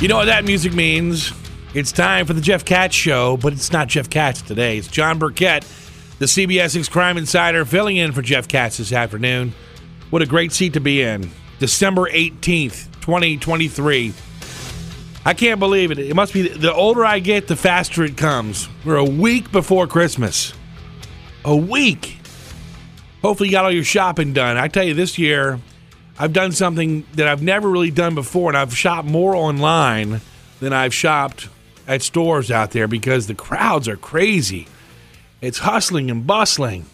You know what that music means? It's time for the Jeff Katz Show, but it's not Jeff Katz today. It's Jon Burkett, the CBS 6 Crime Insider, filling in for Jeff Katz this afternoon. What a great seat to be in. December 18th, 2023. I can't believe it. It must be the older I get, the faster it comes. We're a week before Christmas. A week. Hopefully, you got all your shopping done. I tell you, this year, I've done something that I've never really done before, and I've shopped more online than I've shopped at stores out there because the crowds are crazy. It's hustling and bustling.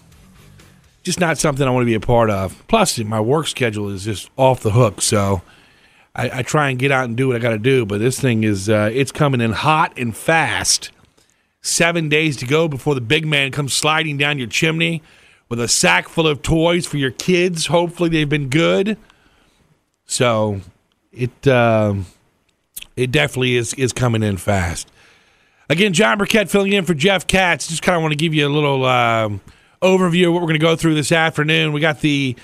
Just not something I want to be a part of. Plus, my work schedule is just off the hook, so I, I try and get out and do what I got to do. But this thing is uh, coming in hot and fast. Seven days to go before the big man comes sliding down your chimney with a sack full of toys for your kids. Hopefully, they've been good. So it uh, it definitely is is coming in fast. Again, Jon Burkett filling in for Jeff Katz. Just kind of want to give you a little uh, overview of what we're going to go through this afternoon. We got the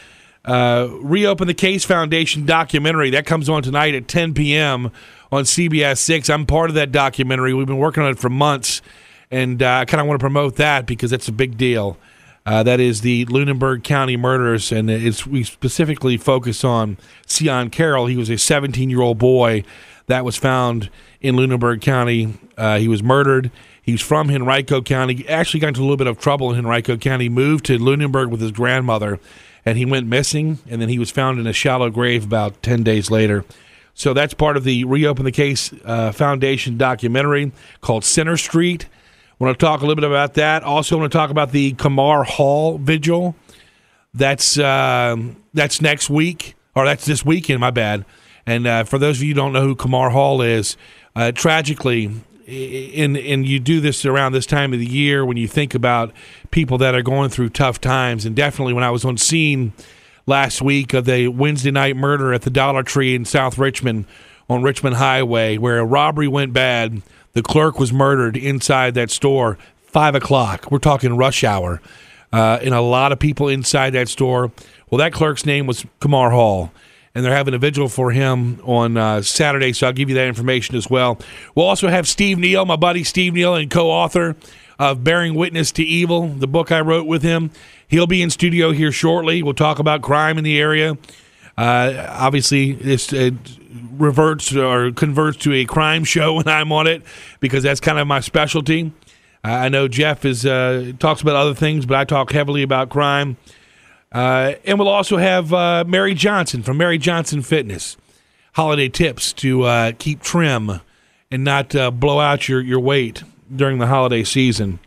uh, Reopen the Case Foundation documentary that comes on tonight at 10 p.m. on CBS 6. I'm part of that documentary. We've been working on it for months, and uh, I kind of want to promote that because it's a big deal. Uh, that is the Lunenburg County murders, and it's we specifically focus on Sion Carroll. He was a 17 year old boy that was found in Lunenburg County. Uh, he was murdered. He's from Henrico County. Actually, got into a little bit of trouble in Henrico County. Moved to Lunenburg with his grandmother, and he went missing. And then he was found in a shallow grave about 10 days later. So that's part of the Reopen the Case uh, Foundation documentary called Center Street want to talk a little bit about that. Also, want to talk about the Kamar Hall Vigil. That's uh, that's next week, or that's this weekend. My bad. And uh, for those of you who don't know who Kamar Hall is, uh, tragically, and and you do this around this time of the year when you think about people that are going through tough times, and definitely when I was on scene last week of the Wednesday night murder at the Dollar Tree in South Richmond on Richmond Highway, where a robbery went bad the clerk was murdered inside that store, five o'clock. We're talking rush hour. Uh, and a lot of people inside that store. Well, that clerk's name was Kamar Hall, and they're having a vigil for him on uh, Saturday. So I'll give you that information as well. We'll also have Steve Neal, my buddy Steve Neal, and co-author of "Bearing Witness to Evil," the book I wrote with him. He'll be in studio here shortly. We'll talk about crime in the area. Uh, obviously, this uh, reverts or converts to a crime show when I'm on it because that's kind of my specialty. I know Jeff is uh, talks about other things, but I talk heavily about crime. Uh, and we'll also have uh, Mary Johnson from Mary Johnson Fitness, holiday tips to uh, keep trim and not uh, blow out your, your weight during the holiday season.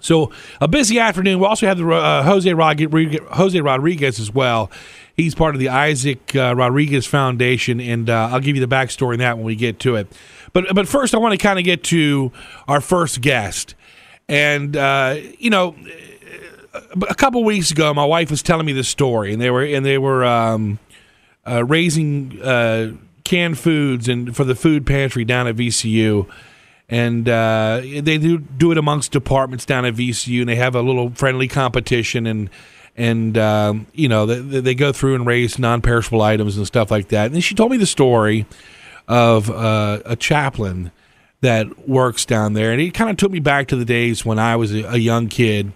So a busy afternoon. We also have the uh, Jose Jose Rodriguez as well. He's part of the Isaac uh, Rodriguez Foundation, and uh, I'll give you the backstory on that when we get to it. But but first, I want to kind of get to our first guest, and uh, you know, a couple weeks ago, my wife was telling me this story, and they were and they were um, uh, raising uh, canned foods and for the food pantry down at VCU and uh, they do do it amongst departments down at VCU, and they have a little friendly competition, and and um, you know they, they go through and raise non-perishable items and stuff like that. And she told me the story of uh, a chaplain that works down there, and it kind of took me back to the days when I was a, a young kid.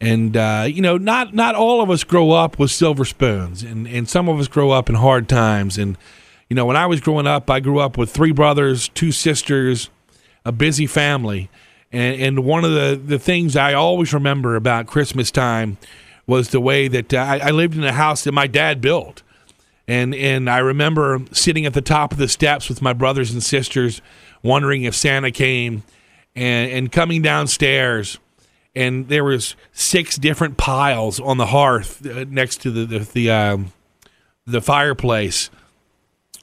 And uh, you know, not not all of us grow up with silver spoons, and and some of us grow up in hard times. And you know, when I was growing up, I grew up with three brothers, two sisters, a busy family, and and one of the the things I always remember about Christmas time was the way that uh, I, I lived in a house that my dad built and and I remember sitting at the top of the steps with my brothers and sisters, wondering if Santa came, and and coming downstairs, and there was six different piles on the hearth uh, next to the the the, um, the fireplace,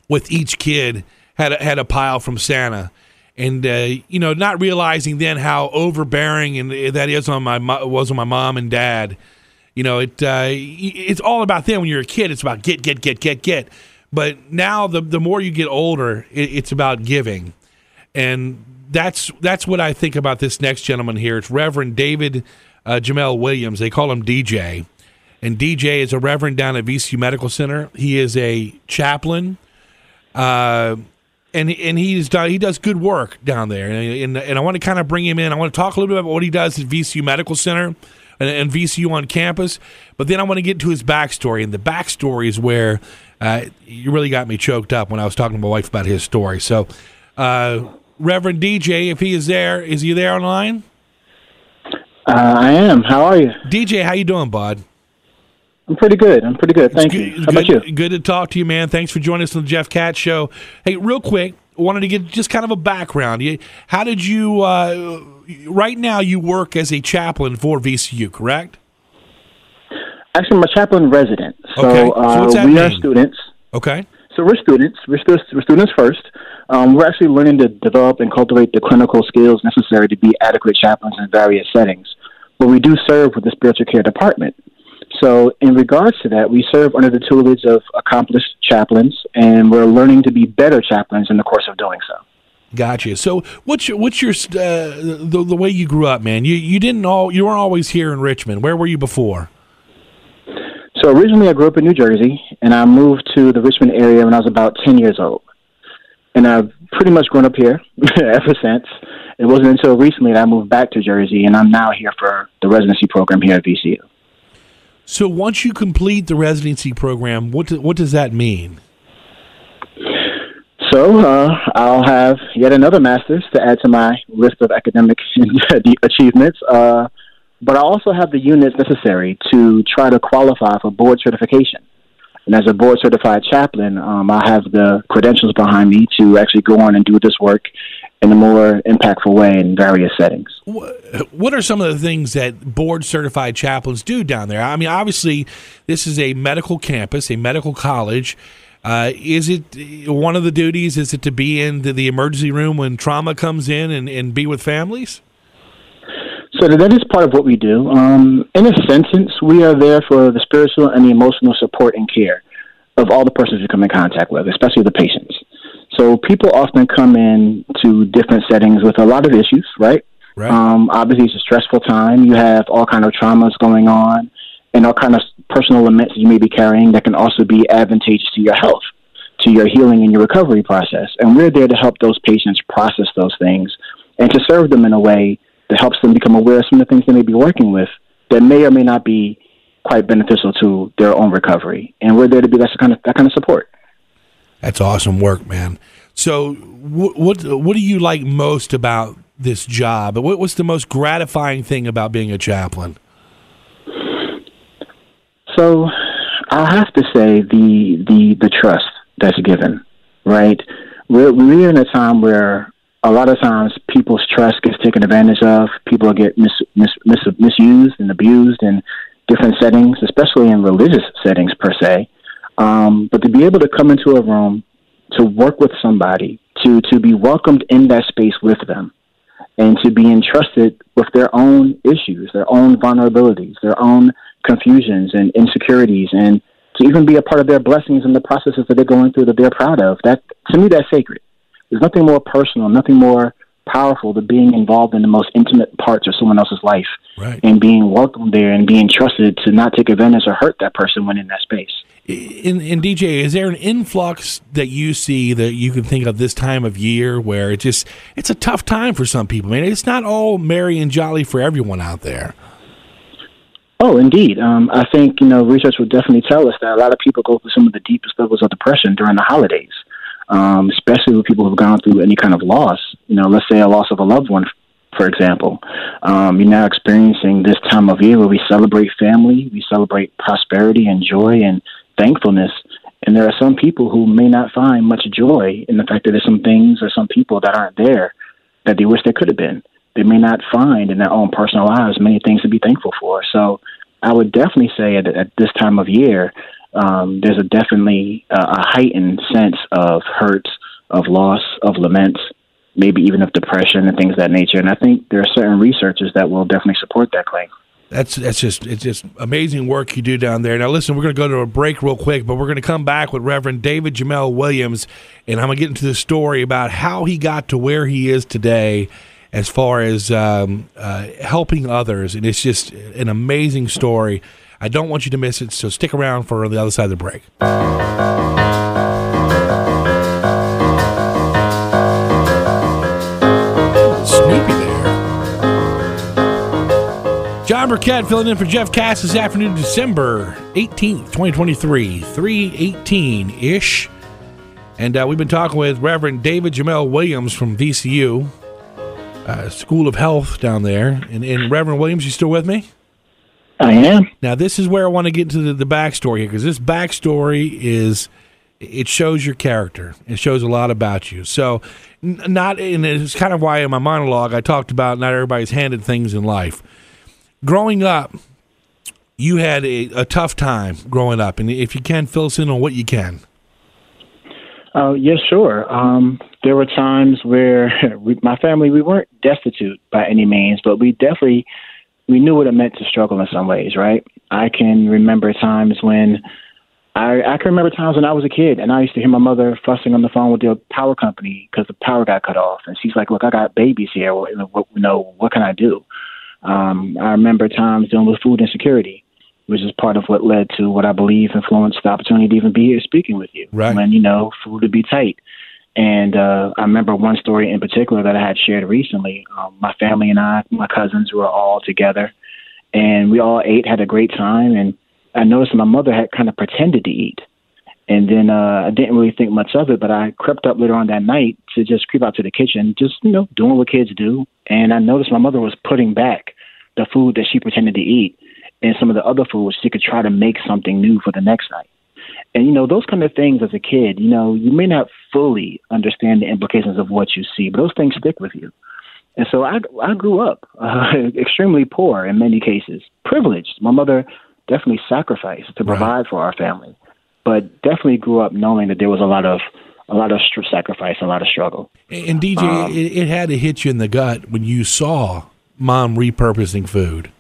with each kid had a, had a pile from Santa. And uh, you know, not realizing then how overbearing and uh, that is on my was on my mom and dad, you know, it uh, it's all about them. When you're a kid, it's about get, get, get, get, get. But now, the the more you get older, it, it's about giving, and that's that's what I think about this next gentleman here. It's Reverend David uh, Jamel Williams. They call him DJ, and DJ is a reverend down at VCU Medical Center. He is a chaplain. Uh, and and he's done he does good work down there, and, and, and I want to kind of bring him in. I want to talk a little bit about what he does at VCU Medical Center, and, and VCU on campus. But then I want to get to his backstory, and the backstory is where uh, you really got me choked up when I was talking to my wife about his story. So, uh, Reverend DJ, if he is there, is he there online? Uh, I am. How are you, DJ? How you doing, bud? I'm pretty good. I'm pretty good. Thank you. How good, about you? Good to talk to you, man. Thanks for joining us on the Jeff Katz Show. Hey, real quick, wanted to get just kind of a background. How did you? Right now, you work as a chaplain for VCU, correct? Actually, I'm a chaplain resident. So, okay. so uh, we mean? are students. Okay. So we're students. We're, stu- we're students first. Um, we're actually learning to develop and cultivate the clinical skills necessary to be adequate chaplains in various settings. But we do serve with the spiritual care department. So, in regards to that, we serve under the tutelage of accomplished chaplains, and we're learning to be better chaplains in the course of doing so. Gotcha. So, what's your what's your uh, the the way you grew up, man? You you didn't all you weren't always here in Richmond. Where were you before? So originally, I grew up in New Jersey, and I moved to the Richmond area when I was about ten years old, and I've pretty much grown up here ever since. It wasn't until recently that I moved back to Jersey, and I'm now here for the residency program here at VCU. So once you complete the residency program, what do, what does that mean? So uh, I'll have yet another master's to add to my list of academic achievements. Uh, but I also have the units necessary to try to qualify for board certification. And as a board certified chaplain, um, I have the credentials behind me to actually go on and do this work in a more impactful way in various settings. What are some of the things that board certified chaplains do down there? I mean, obviously, this is a medical campus, a medical college. Uh, is it one of the duties? Is it to be in the, the emergency room when trauma comes in and, and be with families? So that is part of what we do. Um, in a sentence, we are there for the spiritual and the emotional support and care of all the persons we come in contact with, especially the patients. So people often come in to different settings with a lot of issues, right? Right. Um, obviously, it's a stressful time. You have all kind of traumas going on, and all kind of personal laments that you may be carrying that can also be advantageous to your health, to your healing and your recovery process. And we're there to help those patients process those things and to serve them in a way that helps them become aware of some of the things they may be working with that may or may not be quite beneficial to their own recovery. And we're there to be that kind of that kind of support. That's awesome work, man. So, what what, what do you like most about this job? What, what's the most gratifying thing about being a chaplain? So, I'll have to say the the the trust that's given. Right, we're we're in a time where a lot of times people's trust gets taken advantage of. People get mis, mis, mis, misused and abused in different settings, especially in religious settings per se. Um, but to be able to come into a room, to work with somebody, to to be welcomed in that space with them, and to be entrusted with their own issues, their own vulnerabilities, their own confusions and insecurities, and to even be a part of their blessings and the processes that they're going through that they're proud of. That to me, that's sacred. There's nothing more personal, nothing more powerful than being involved in the most intimate parts of someone else's life right. and being welcomed there and being trusted to not take advantage or hurt that person when in that space. In, in DJ, is there an influx that you see that you can think of this time of year where it just it's a tough time for some people? I mean, it's not all merry and jolly for everyone out there. Oh, indeed. Um, I think you know research would definitely tell us that a lot of people go through some of the deepest levels of depression during the holidays, um, especially with people who've gone through any kind of loss. You know, let's say a loss of a loved one, for example. Um, you're now experiencing this time of year where we celebrate family, we celebrate prosperity and joy and thankfulness. And there are some people who may not find much joy in the fact that there's some things or some people that aren't there that they wish they could have been they may not find in their own personal lives many things to be thankful for. So I would definitely say at, at this time of year, um, there's a definitely uh, a heightened sense of hurt, of loss, of lament, maybe even of depression and things of that nature. And I think there are certain researchers that will definitely support that claim. That's that's just it's just amazing work you do down there. Now listen, we're going to go to a break real quick, but we're going to come back with Reverend David Jamel Williams, and I'm going to get into the story about how he got to where he is today as far as um, uh, helping others. And it's just an amazing story. I don't want you to miss it, so stick around for the other side of the break. Snoopy there. Jon Burkett filling in for Jeff Katz this afternoon, December 18th, 2023, 318 ish. And uh, we've been talking with Reverend David Jamel Williams from VCU uh, School of Health down there. And, and Reverend Williams, you still with me? I am. Now, this is where I want to get into the, the backstory here because this backstory is it shows your character. It shows a lot about you. So, n- not and it's kind of why in my monologue I talked about not everybody's handed things in life. Growing up, you had a, a tough time growing up, and if you can, fill us in on what you can. Uh, yes, sure. Um, there were times where we, my family we weren't destitute by any means, but we definitely we knew what it meant to struggle in some ways, right? I can remember times when I I can remember times when I was a kid and I used to hear my mother fussing on the phone with the power company because the power got cut off, and she's like, "Look, I got babies here. What, what, you know, what can I do?" Um, I remember times dealing with food insecurity which is part of what led to what I believe influenced the opportunity to even be here speaking with you. Right. When, you know, food would be tight. And uh, I remember one story in particular that I had shared recently. Um, my family and I, my cousins, were all together, and we all ate, had a great time. And I noticed my mother had kind of pretended to eat. And then uh, I didn't really think much of it, but I crept up later on that night to just creep out to the kitchen, just you know, doing what kids do. And I noticed my mother was putting back the food that she pretended to eat and some of the other foods, she could try to make something new for the next night. And you know, those kind of things as a kid, you know, you may not fully understand the implications of what you see, but those things stick with you. And so I, I grew up uh, extremely poor in many cases, privileged. My mother definitely sacrificed to provide right. for our family, but definitely grew up knowing that there was a lot of a lot of sacrifice, a lot of struggle. And DJ, um, it, it had to hit you in the gut when you saw mom repurposing food.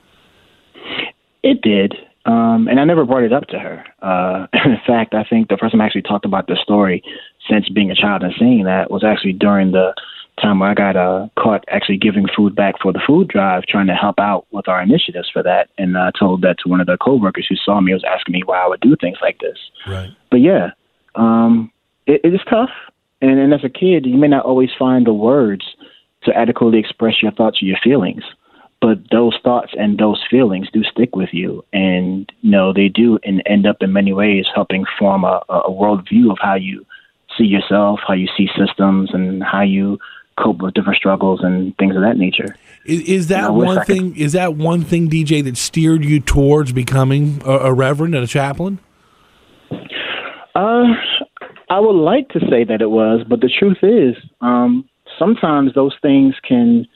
It did. Um, and I never brought it up to her. Uh, in fact, I think the first time I actually talked about the story since being a child and seeing that was actually during the time where I got uh, caught actually giving food back for the food drive, trying to help out with our initiatives for that. And I told that to one of the coworkers who saw me, was asking me why I would do things like this. Right. But yeah, um, it, it is tough. And, and as a kid, you may not always find the words to adequately express your thoughts or your feelings but those thoughts and those feelings do stick with you. And you know they do and end up in many ways helping form a, a worldview of how you see yourself how you see systems and how you cope with different struggles and things of that nature. Is, is that one thing is that one thing dj that steered you towards becoming a, a reverend and a chaplain? Uh i would like to say that it was but the truth is um sometimes those things can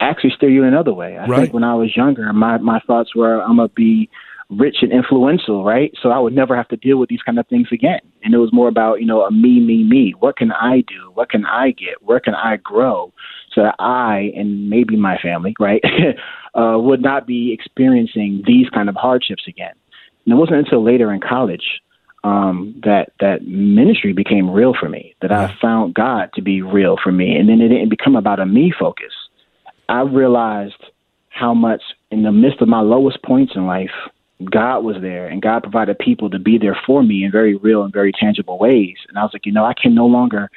actually steer you another way. I right. think when I was younger, my my thoughts were I'm gonna be rich and influential, right? So I would never have to deal with these kind of things again. And it was more about, you know, a me, me, me. What can I do? What can I get? Where can I grow? So that I and maybe my family, right, uh, would not be experiencing these kind of hardships again. And it wasn't until later in college um, that that ministry became real for me. That I found God to be real for me, and then it didn't become about a me focus I realized how much, in the midst of my lowest points in life, God was there and God provided people to be there for me in very real and very tangible ways. And I was like, you know, I can no longer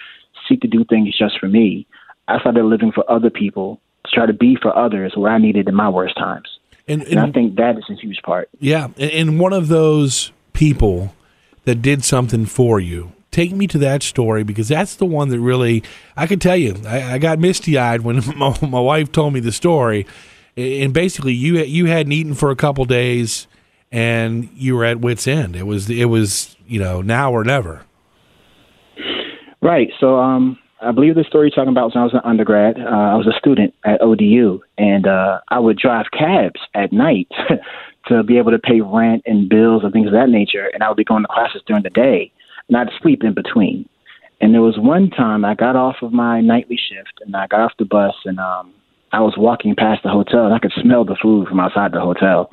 seek to do things just for me. I started living for other people to try to be for others where I needed in my worst times. And, and, and I think that is a huge part. Yeah. And one of those people that did something for you, take me to that story because that's the one that really, I can tell you, I, I got misty eyed when my, my wife told me the story. And basically, you you hadn't eaten for a couple days and you were at wits end. It was it was you know now or never. Right. So um, I believe the story you're talking about was when I was an undergrad. Uh, I was a student at ODU, and uh, I would drive cabs at night to be able to pay rent and bills and things of that nature. And I would be going to classes during the day, I'd sleep in between. And there was one time I got off of my nightly shift, and I got off the bus, and um, I was walking past the hotel, and I could smell the food from outside the hotel.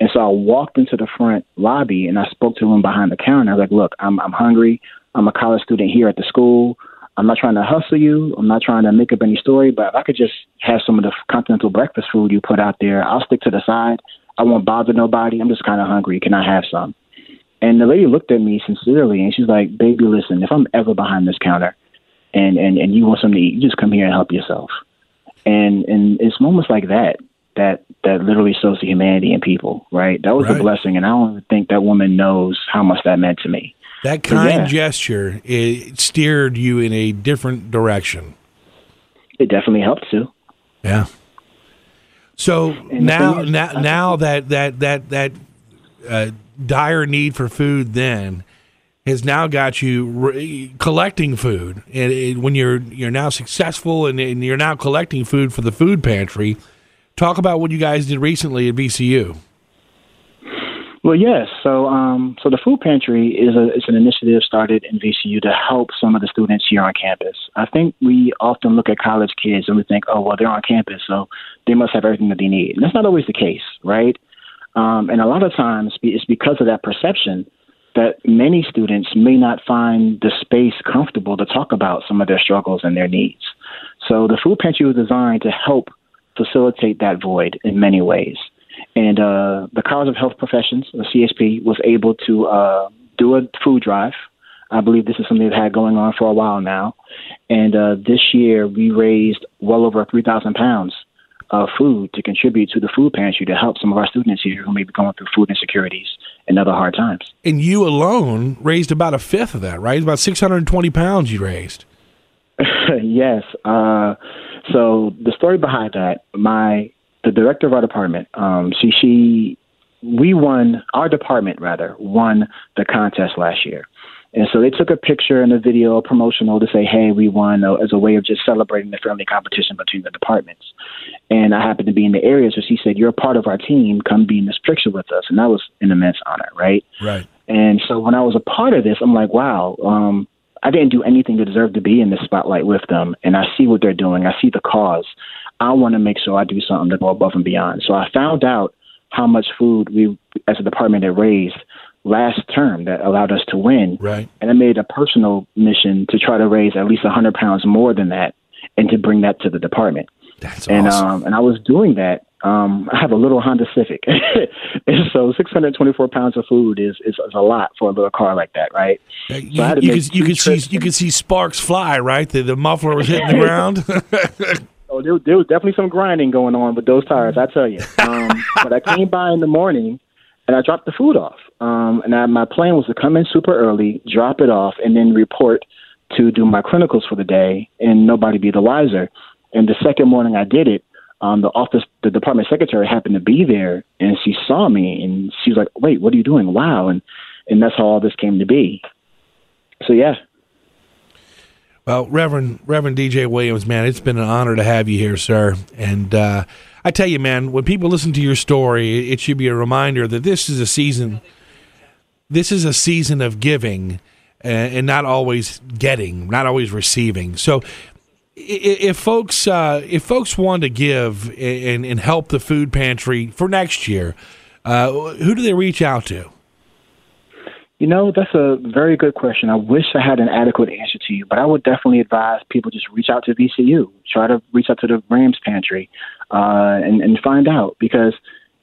And so I walked into the front lobby and I spoke to him behind the counter. I was like, "Look, I'm I'm hungry. I'm a college student here at the school. I'm not trying to hustle you. I'm not trying to make up any story, but if I could just have some of the continental breakfast food you put out there, I'll stick to the side. I won't bother nobody. I'm just kind of hungry. Can I have some?" And the lady looked at me sincerely and she's like, "Baby, listen. If I'm ever behind this counter, and and and you want something to eat, you just come here and help yourself." And and it's moments like that that that literally shows the humanity in people, right? That was right. a blessing, and I don't think that woman knows how much that meant to me. That kind yeah, gesture it steered you in a different direction. It definitely helped too. Yeah. So now, now, now that that that that uh, dire need for food then has now got you re- collecting food, and it, when you're you're now successful and, and you're now collecting food for the food pantry Talk about what you guys did recently at VCU. Well, yes. So, um, so the food pantry is a it's an initiative started in VCU to help some of the students here on campus. I think we often look at college kids and we think, oh, well, they're on campus, so they must have everything that they need. And that's not always the case, right? Um, and a lot of times it's because of that perception that many students may not find the space comfortable to talk about some of their struggles and their needs. So the food pantry was designed to help facilitate that void in many ways. And uh, the College of Health Professions, the CHP, was able to uh, do a food drive. I believe this is something they've had going on for a while now. And uh, this year, we raised well over 3,000 pounds of food to contribute to the food pantry to help some of our students here who may be going through food insecurities and other hard times. And you alone raised about a fifth of that, right? It's about 620 pounds you raised. yes. Uh, so the story behind that, my the director of our department, um, she she we won our department rather won the contest last year. And so they took a picture and a video promotional to say, hey, we won uh, as a way of just celebrating the friendly competition between the departments. And I happened to be in the area, so she said, you're a part of our team. Come be in this picture with us. And that was an immense honor, right? Right. And so when I was a part of this, I'm like, wow, um, I didn't do anything to deserve to be in the spotlight with them, and I see what they're doing. I see the cause. I want to make sure I do something to go above and beyond. So I found out how much food we, as a department, had raised last term that allowed us to win. Right. And I made a personal mission to try to raise at least 100 pounds more than that, and to bring that to the department. That's and awesome. um, and I was doing that um, I have a little Honda Civic, and so 624 pounds of food is, is, is a lot for a little car like that, right? Uh, you, so you, could, you could see you could see sparks fly, right? The, the muffler was hitting the ground. oh, there, there, was definitely some grinding going on with those tires, I tell you. Um, but I came by in the morning and I dropped the food off. Um, and I, my plan was to come in super early, drop it off, and then report to do my clinicals for the day, and nobody be the wiser. And the second morning I did it, um, the office, the department secretary happened to be there, and she saw me, and she was like, "Wait, what are you doing? Wow!" And and that's how all this came to be. So yeah. Well, Reverend Reverend DJ Williams, man, it's been an honor to have you here, sir. And uh, I tell you, man, when people listen to your story, it should be a reminder that this is a season. This is a season of giving and not always getting, not always receiving. So if folks uh, if folks want to give and, and help the food pantry for next year, uh, who do they reach out to? You know, that's a very good question. I wish I had an adequate answer to you, but I would definitely advise people just reach out to VCU, try to reach out to the Rams pantry, uh, and, and find out because,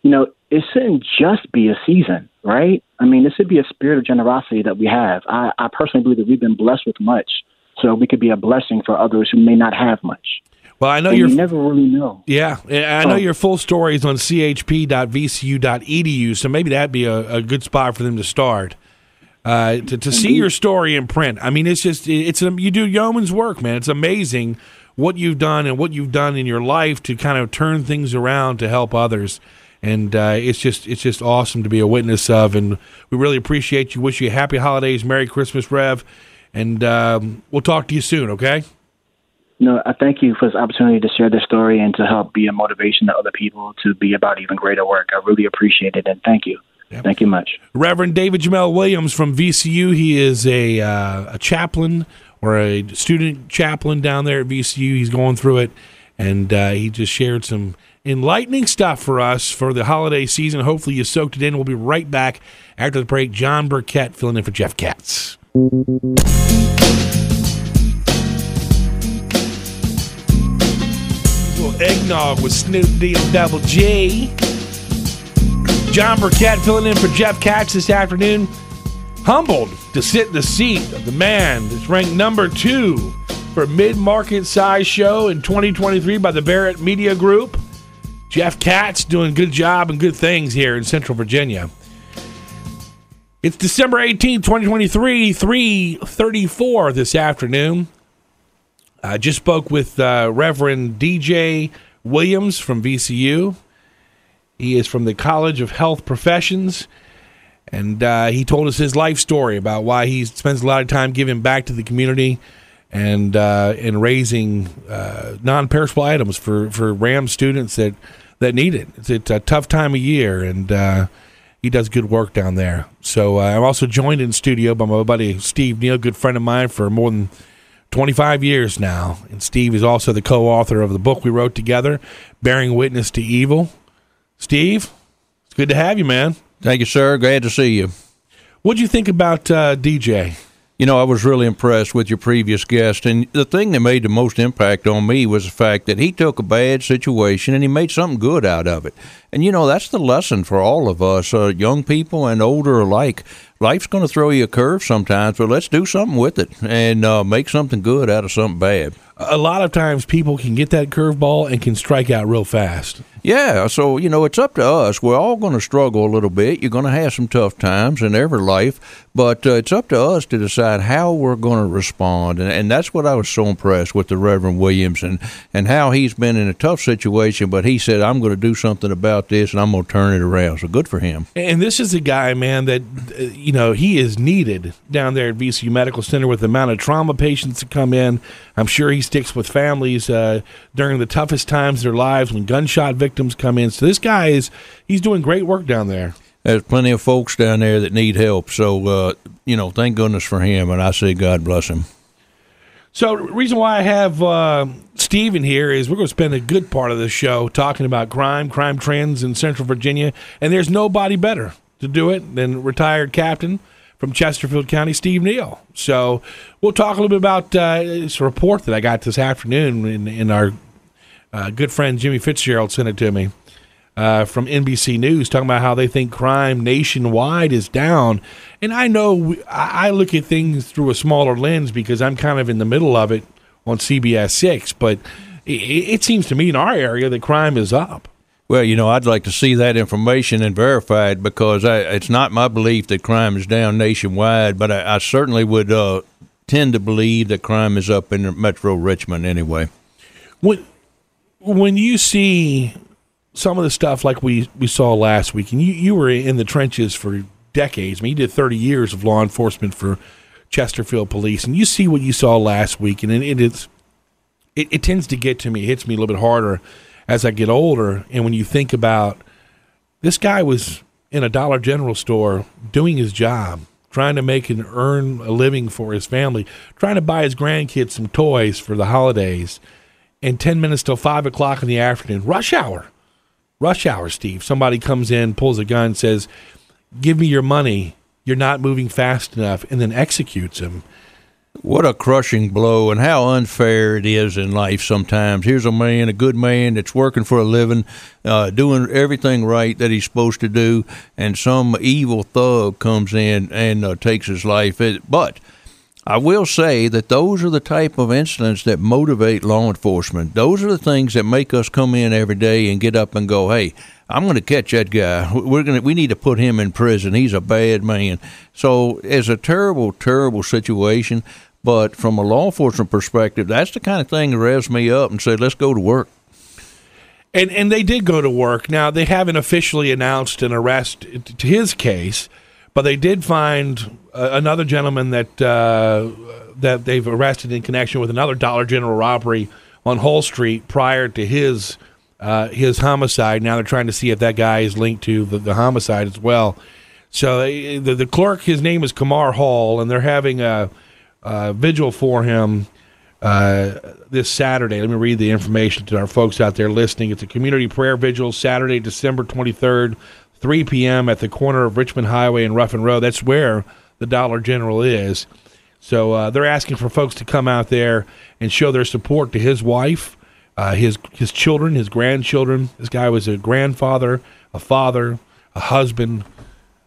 you know, it shouldn't just be a season, right? I mean, it should be a spirit of generosity that we have. I, I personally believe that we've been blessed with much, so we could be a blessing for others who may not have much. Well, I know And you're. you never really know. Yeah, I know Oh. your full story is on chp.vcu.edu, so maybe that'd be a, a good spot for them to start. Uh, to to see your story in print. I mean, it's just it's a, you do yeoman's work, man. It's amazing what you've done and what you've done in your life to kind of turn things around to help others. And uh, it's just it's just awesome to be a witness of, and we really appreciate you. Wish you happy holidays, Merry Christmas, Rev, and um, we'll talk to you soon. Okay. No, I thank you for this opportunity to share this story and to help be a motivation to other people to be about even greater work. I really appreciate it, and thank you. Thank you much. Reverend David Jamel Williams from VCU. He is a uh, a chaplain or a student chaplain down there at VCU. He's going through it, and uh, he just shared some enlightening stuff for us for the holiday season. Hopefully, you soaked it in. We'll be right back after the break. Jon Burkett filling in for Jeff Katz. Little eggnog with Snoop D and Double G. Jon Burkett filling in for Jeff Katz this afternoon. Humbled to sit in the seat of the man that's ranked number two for mid-market size show in 2023 by the Barrett Media Group. Jeff Katz doing good job and good things here in Central Virginia. It's December 18th, 2023, 334 this afternoon. I just spoke with uh, Reverend DJ Williams from VCU. He is from the College of Health Professions, and uh, he told us his life story about why he spends a lot of time giving back to the community and uh, and raising uh, non-perishable items for, for RAM students that, that need it. It's, it's a tough time of year, and uh, he does good work down there. So uh, I'm also joined in studio by my buddy Steve Neal, good friend of mine for more than 25 years now. And Steve is also the co-author of the book we wrote together, Bearing Witness to Evil. Steve, it's good to have you, man. Thank you, sir. Glad to see you. What'd you think about uh, DJ? You know, I was really impressed with your previous guest, and the thing that made the most impact on me was the fact that he took a bad situation and he made something good out of it. And you know, that's the lesson for all of us, uh, young people and older alike. Life's going to throw you a curve sometimes, but let's do something with it and uh, make something good out of something bad. A lot of times people can get that curveball and can strike out real fast. Yeah, so you know it's up to us. We're all going to struggle a little bit. You're going to have some tough times in every life, but uh, it's up to us to decide how we're going to respond. And, and that's what I was so impressed with the Reverend Williams and and how he's been in a tough situation, but he said, "I'm going to do something about this, and I'm going to turn it around." So good for him. And this is a guy, man, that uh, you know he is needed down there at VCU Medical Center with the amount of trauma patients that come in. I'm sure he sticks with families uh, during the toughest times of their lives when gunshot victims come in. So this guy is he's doing great work down there. There's plenty of folks down there that need help. So uh, you know, thank goodness for him, and I say God bless him. So, reason why I have uh, Steven here is we're going to spend a good part of the show talking about crime, crime trends in Central Virginia, and there's nobody better to do it than retired captain from Chesterfield County, Steve Neal. So, we'll talk a little bit about uh, this report that I got this afternoon in, in our uh, good friend Jimmy Fitzgerald sent it to me uh, from NBC News, talking about how they think crime nationwide is down. And I know we, I I look at things through a smaller lens because I'm kind of in the middle of it on CBS Six, but it, it seems to me in our area that crime is up. Well, you know, I'd like to see that information and verified because I, it's not my belief that crime is down nationwide, but I, I certainly would uh, tend to believe that crime is up in Metro Richmond anyway. When when you see some of the stuff like we, we saw last week, and you, you were in the trenches for decades. I mean, you did 30 years of law enforcement for Chesterfield Police, and you see what you saw last week, and it, it it, it tends to get to me, it hits me a little bit harder as I get older. And when you think about this guy was in a Dollar General store doing his job, trying to make and earn a living for his family, trying to buy his grandkids some toys for the holidays. And 10 minutes till 5 o'clock in the afternoon, rush hour, rush hour, Steve. Somebody comes in, pulls a gun, says, Give me your money. You're not moving fast enough, and then executes him. What a crushing blow and how unfair it is in life sometimes. Here's a man, a good man that's working for a living, uh, doing everything right that he's supposed to do, and some evil thug comes in and uh, takes his life. It, but I will say that those are the type of incidents that motivate law enforcement. Those are the things that make us come in every day and get up and go, "Hey, I'm going to catch that guy. We're going to we need to put him in prison. He's a bad man." So, it's a terrible, terrible situation. But from a law enforcement perspective, that's the kind of thing that revs me up and said, "Let's go to work." And and they did go to work. Now they haven't officially announced an arrest to his case, but they did find another gentleman that uh, that they've arrested in connection with another Dollar General robbery on Hull Street prior to his uh, his homicide. Now they're trying to see if that guy is linked to the, the homicide as well. So uh, the the clerk, his name is Kamar Hall, and they're having a, a vigil for him uh, this Saturday. Let me read the information to our folks out there listening. It's a community prayer vigil Saturday, December twenty third. 3 p.m. at the corner of Richmond Highway and Ruffin Road. That's where the Dollar General is. So uh, they're asking for folks to come out there and show their support to his wife, uh, his his children, his grandchildren. This guy was a grandfather, a father, a husband,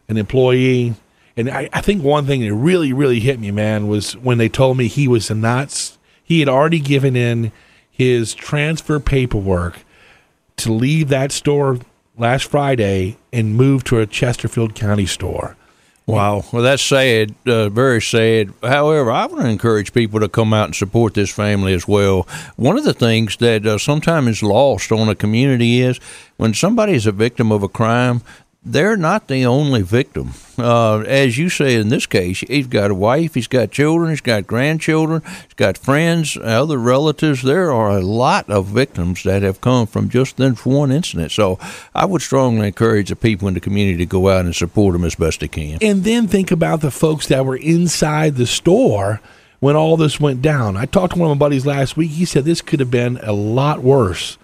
an employee. And I, I think one thing that really, really hit me, man, was when they told me he was not. He had already given in his transfer paperwork to leave that store last Friday and move to a Chesterfield County store. Wow. Well, that's sad, uh, very sad. However, I want to encourage people to come out and support this family as well. One of the things that uh, sometimes is lost on a community is when somebody is a victim of a crime, they're not the only victim. Uh, as you say in this case, he's got a wife, he's got children, he's got grandchildren, he's got friends, other relatives. There are a lot of victims that have come from just this one incident. So I would strongly encourage the people in the community to go out and support them as best they can. And then think about the folks that were inside the store when all this went down. I talked to one of my buddies last week. He said this could have been a lot worse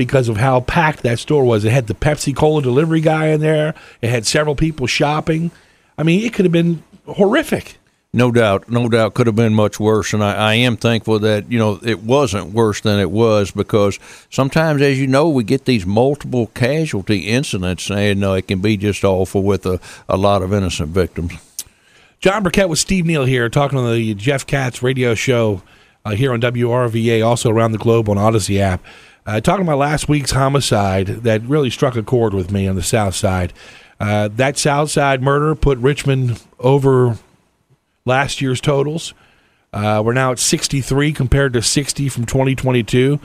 because of how packed that store was. It had the Pepsi Cola delivery guy in there. It had several people shopping. I mean, it could have been horrific. No doubt, no doubt, could have been much worse, and I, I, am thankful that you know it wasn't worse than it was because sometimes, as you know, we get these multiple casualty incidents, and uh, it can be just awful with a, a lot of innocent victims. Jon Burkett with Steve Neal here, talking on the Jeff Katz radio show uh, here on WRVA, also around the globe on Audacy app. Uh, talking about last week's homicide that really struck a chord with me on the South Side. Uh, that South Side murder put Richmond over last year's totals. Uh, we're now at 63 compared to 60 from 2022.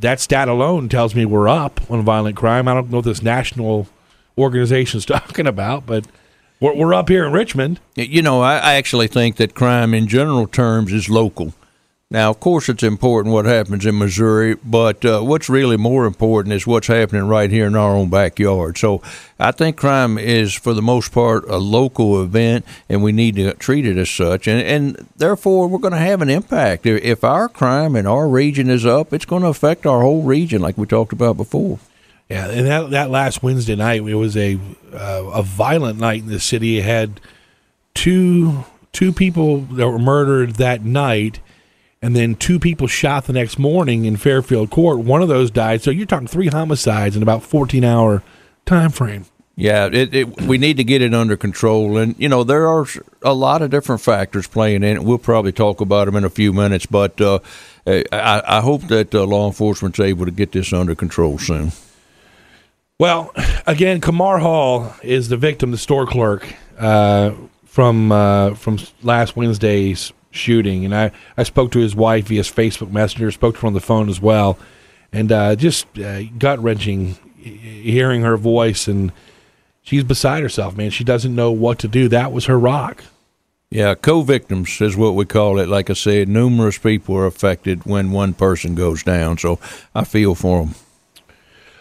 That stat alone tells me we're up on violent crime. I don't know what this national organization is talking about, but we're, we're up here in Richmond. You know, I, I actually think that crime in general terms is local. Now, of course, it's important what happens in Missouri, but uh, what's really more important is what's happening right here in our own backyard. So I think crime is, for the most part, a local event, and we need to treat it as such. And, and therefore, we're going to have an impact. If our crime in our region is up, it's going to affect our whole region, like we talked about before. Yeah, and that that last Wednesday night, it was a uh, a violent night in the city. It had two two people that were murdered that night and then two people shot the next morning in Fairfield Court. One of those died. So you're talking three homicides in about 14 hour time frame. Yeah, it, it, we need to get it under control, and you know there are a lot of different factors playing in it. We'll probably talk about them in a few minutes, but uh, I, I, hope that uh, law enforcement's able to get this under control soon. Well, again, Kamar Hall is the victim, the store clerk uh, from uh, from last Wednesday's shooting. And I, I spoke to his wife via Facebook Messenger, spoke to her on the phone as well, and uh, just uh, gut wrenching hearing her voice. And she's beside herself, man. She doesn't know what to do. That was her rock. Yeah, co victims is what we call it. Like I said, numerous people are affected when one person goes down. So I feel for them.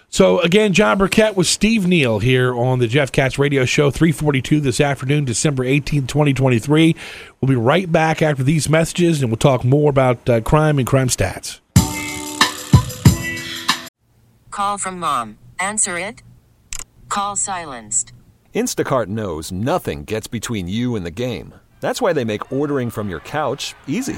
So again, Jon Burkett with Steve Neal here on the Jeff Katz Radio Show, 342 this afternoon, December 18, 2023. We'll be right back after these messages, and we'll talk more about uh, crime and crime stats. Call from mom. Answer it. Call silenced. Instacart knows nothing gets between you and the game. That's why they make ordering from your couch easy.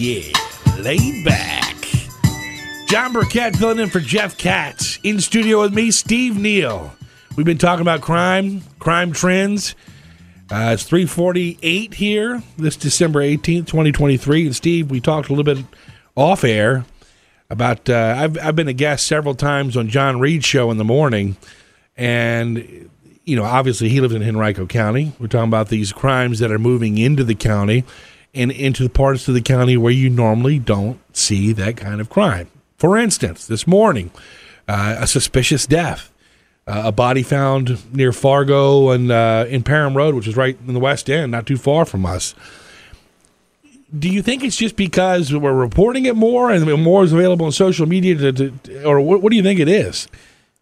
Yeah, laid back. Jon Burkett filling in for Jeff Katz. In studio with me, Steve Neal. We've been talking about crime, crime trends. Uh, it's 348 here, this December 18th, 2023. And Steve, we talked a little bit off air about, uh, I've, I've been a guest several times on John Reed's show in the morning. And, you know, obviously he lives in Henrico County. We're talking about these crimes that are moving into the county and into the parts of the county where you normally don't see that kind of crime. For instance, this morning, uh, a suspicious death, uh, a body found near Fargo and uh, in Parham Road, which is right in the West End, not too far from us. Do you think it's just because we're reporting it more and more is available on social media, to, to, or what, what do you think it is?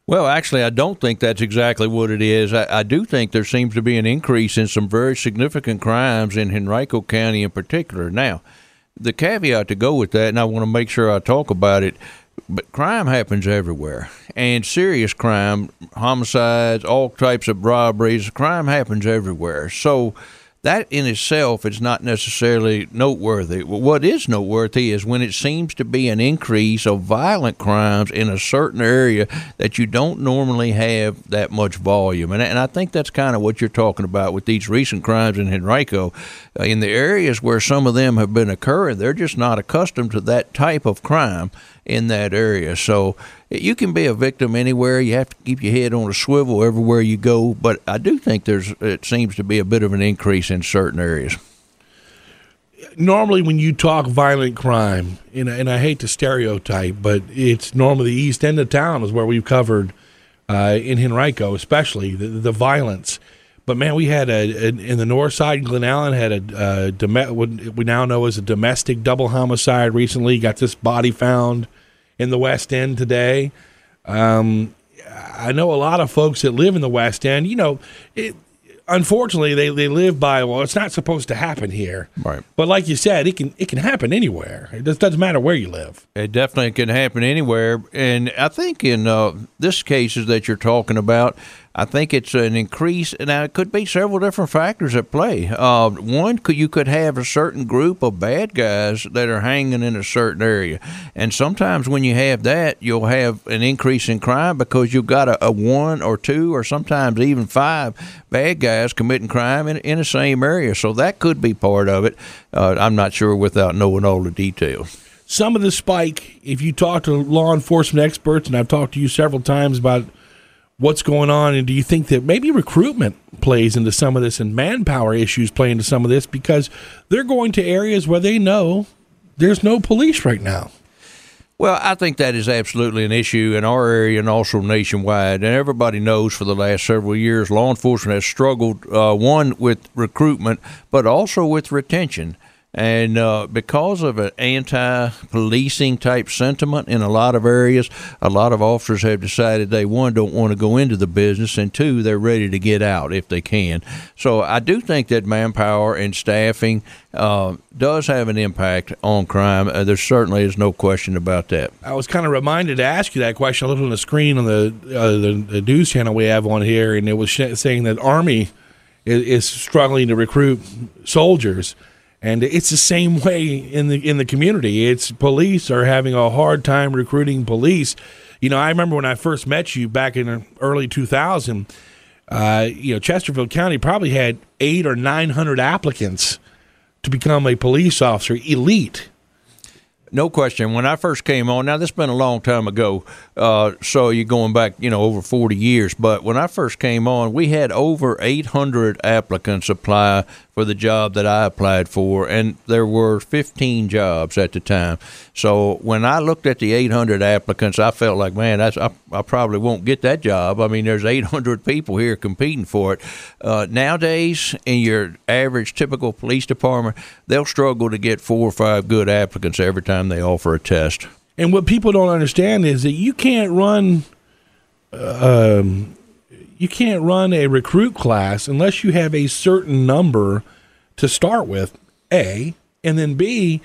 Well, actually, I don't think that's exactly what it is. I, I, do think there seems to be an increase in some very significant crimes in Henrico County in particular. Now, the caveat to go with that, and I want to make sure I talk about it, but crime happens everywhere. And serious crime, homicides, all types of robberies, crime happens everywhere. So, that in itself is not necessarily noteworthy. What is noteworthy is when it seems to be an increase of violent crimes in a certain area that you don't normally have that much volume. And, and I think that's kind of what you're talking about with these recent crimes in Henrico. Uh, in the areas where some of them have been occurring, they're just not accustomed to that type of crime in that area. So you can be a victim anywhere. You have to keep your head on a swivel everywhere you go. But I do think there's it seems to be a bit of an increase in certain areas. Normally, when you talk violent crime, and, and I hate to stereotype, but it's normally the east end of town is where we've covered uh, in Henrico, especially the, the violence. But man, we had a, a, in the north side, Glen Allen had a, a dom- what we now know as a domestic double homicide recently. Got this body found in the West End today. Um, I know a lot of folks that live in the West End. You know, it, unfortunately, they, they live by well, it's not supposed to happen here. Right. But like you said, it can it can happen anywhere. It just doesn't matter where you live. It definitely can happen anywhere. And I think in uh, this cases that you're talking about, I think it's an increase. Now, it could be several different factors at play. Uh, one, could you could have a certain group of bad guys that are hanging in a certain area, and sometimes when you have that, you'll have an increase in crime because you've got a, a one or two or sometimes even five bad guys committing crime in, in the same area. So that could be part of it. Uh, I'm not sure without knowing all the details some of the spike, if you talk to law enforcement experts, and I've talked to you several times about what's going on, and do you think that maybe recruitment plays into some of this and manpower issues play into some of this because they're going to areas where they know there's no police right now? Well, I think that is absolutely an issue in our area and also nationwide. And everybody knows for the last several years, law enforcement has struggled, uh, one, with recruitment, but also with retention. And uh, because of an anti policing type sentiment in a lot of areas, a lot of officers have decided they, one, don't want to go into the business, and two, they're ready to get out if they can. So I do think that manpower and staffing uh, does have an impact on crime. Uh, there certainly is no question about that. I was kind of reminded to ask you that question. I looked on the screen on the, uh, the, the, news channel we have on here, and it was saying that Army is, is struggling to recruit soldiers and it's the same way in the in the community. It's police are having a hard time recruiting police. You know, I remember when I first met you back in early 2000. Uh, you know, Chesterfield County probably had eight or nine hundred applicants to become a police officer, elite. No question. When I first came on, now this has been a long time ago, uh, so you're going back, you know, over 40 years. But when I first came on, we had over 800 applicants apply for the job that I applied for, and there were 15 jobs at the time. So when I looked at the 800 applicants, I felt like, man, that's, I, I probably won't get that job. I mean, there's 800 people here competing for it. Uh, nowadays, in your average typical police department, they'll struggle to get four or five good applicants every time they offer a test. And what people don't understand is that you can't run, uh, um, you can't run a recruit class unless you have a certain number to start with. A and then B,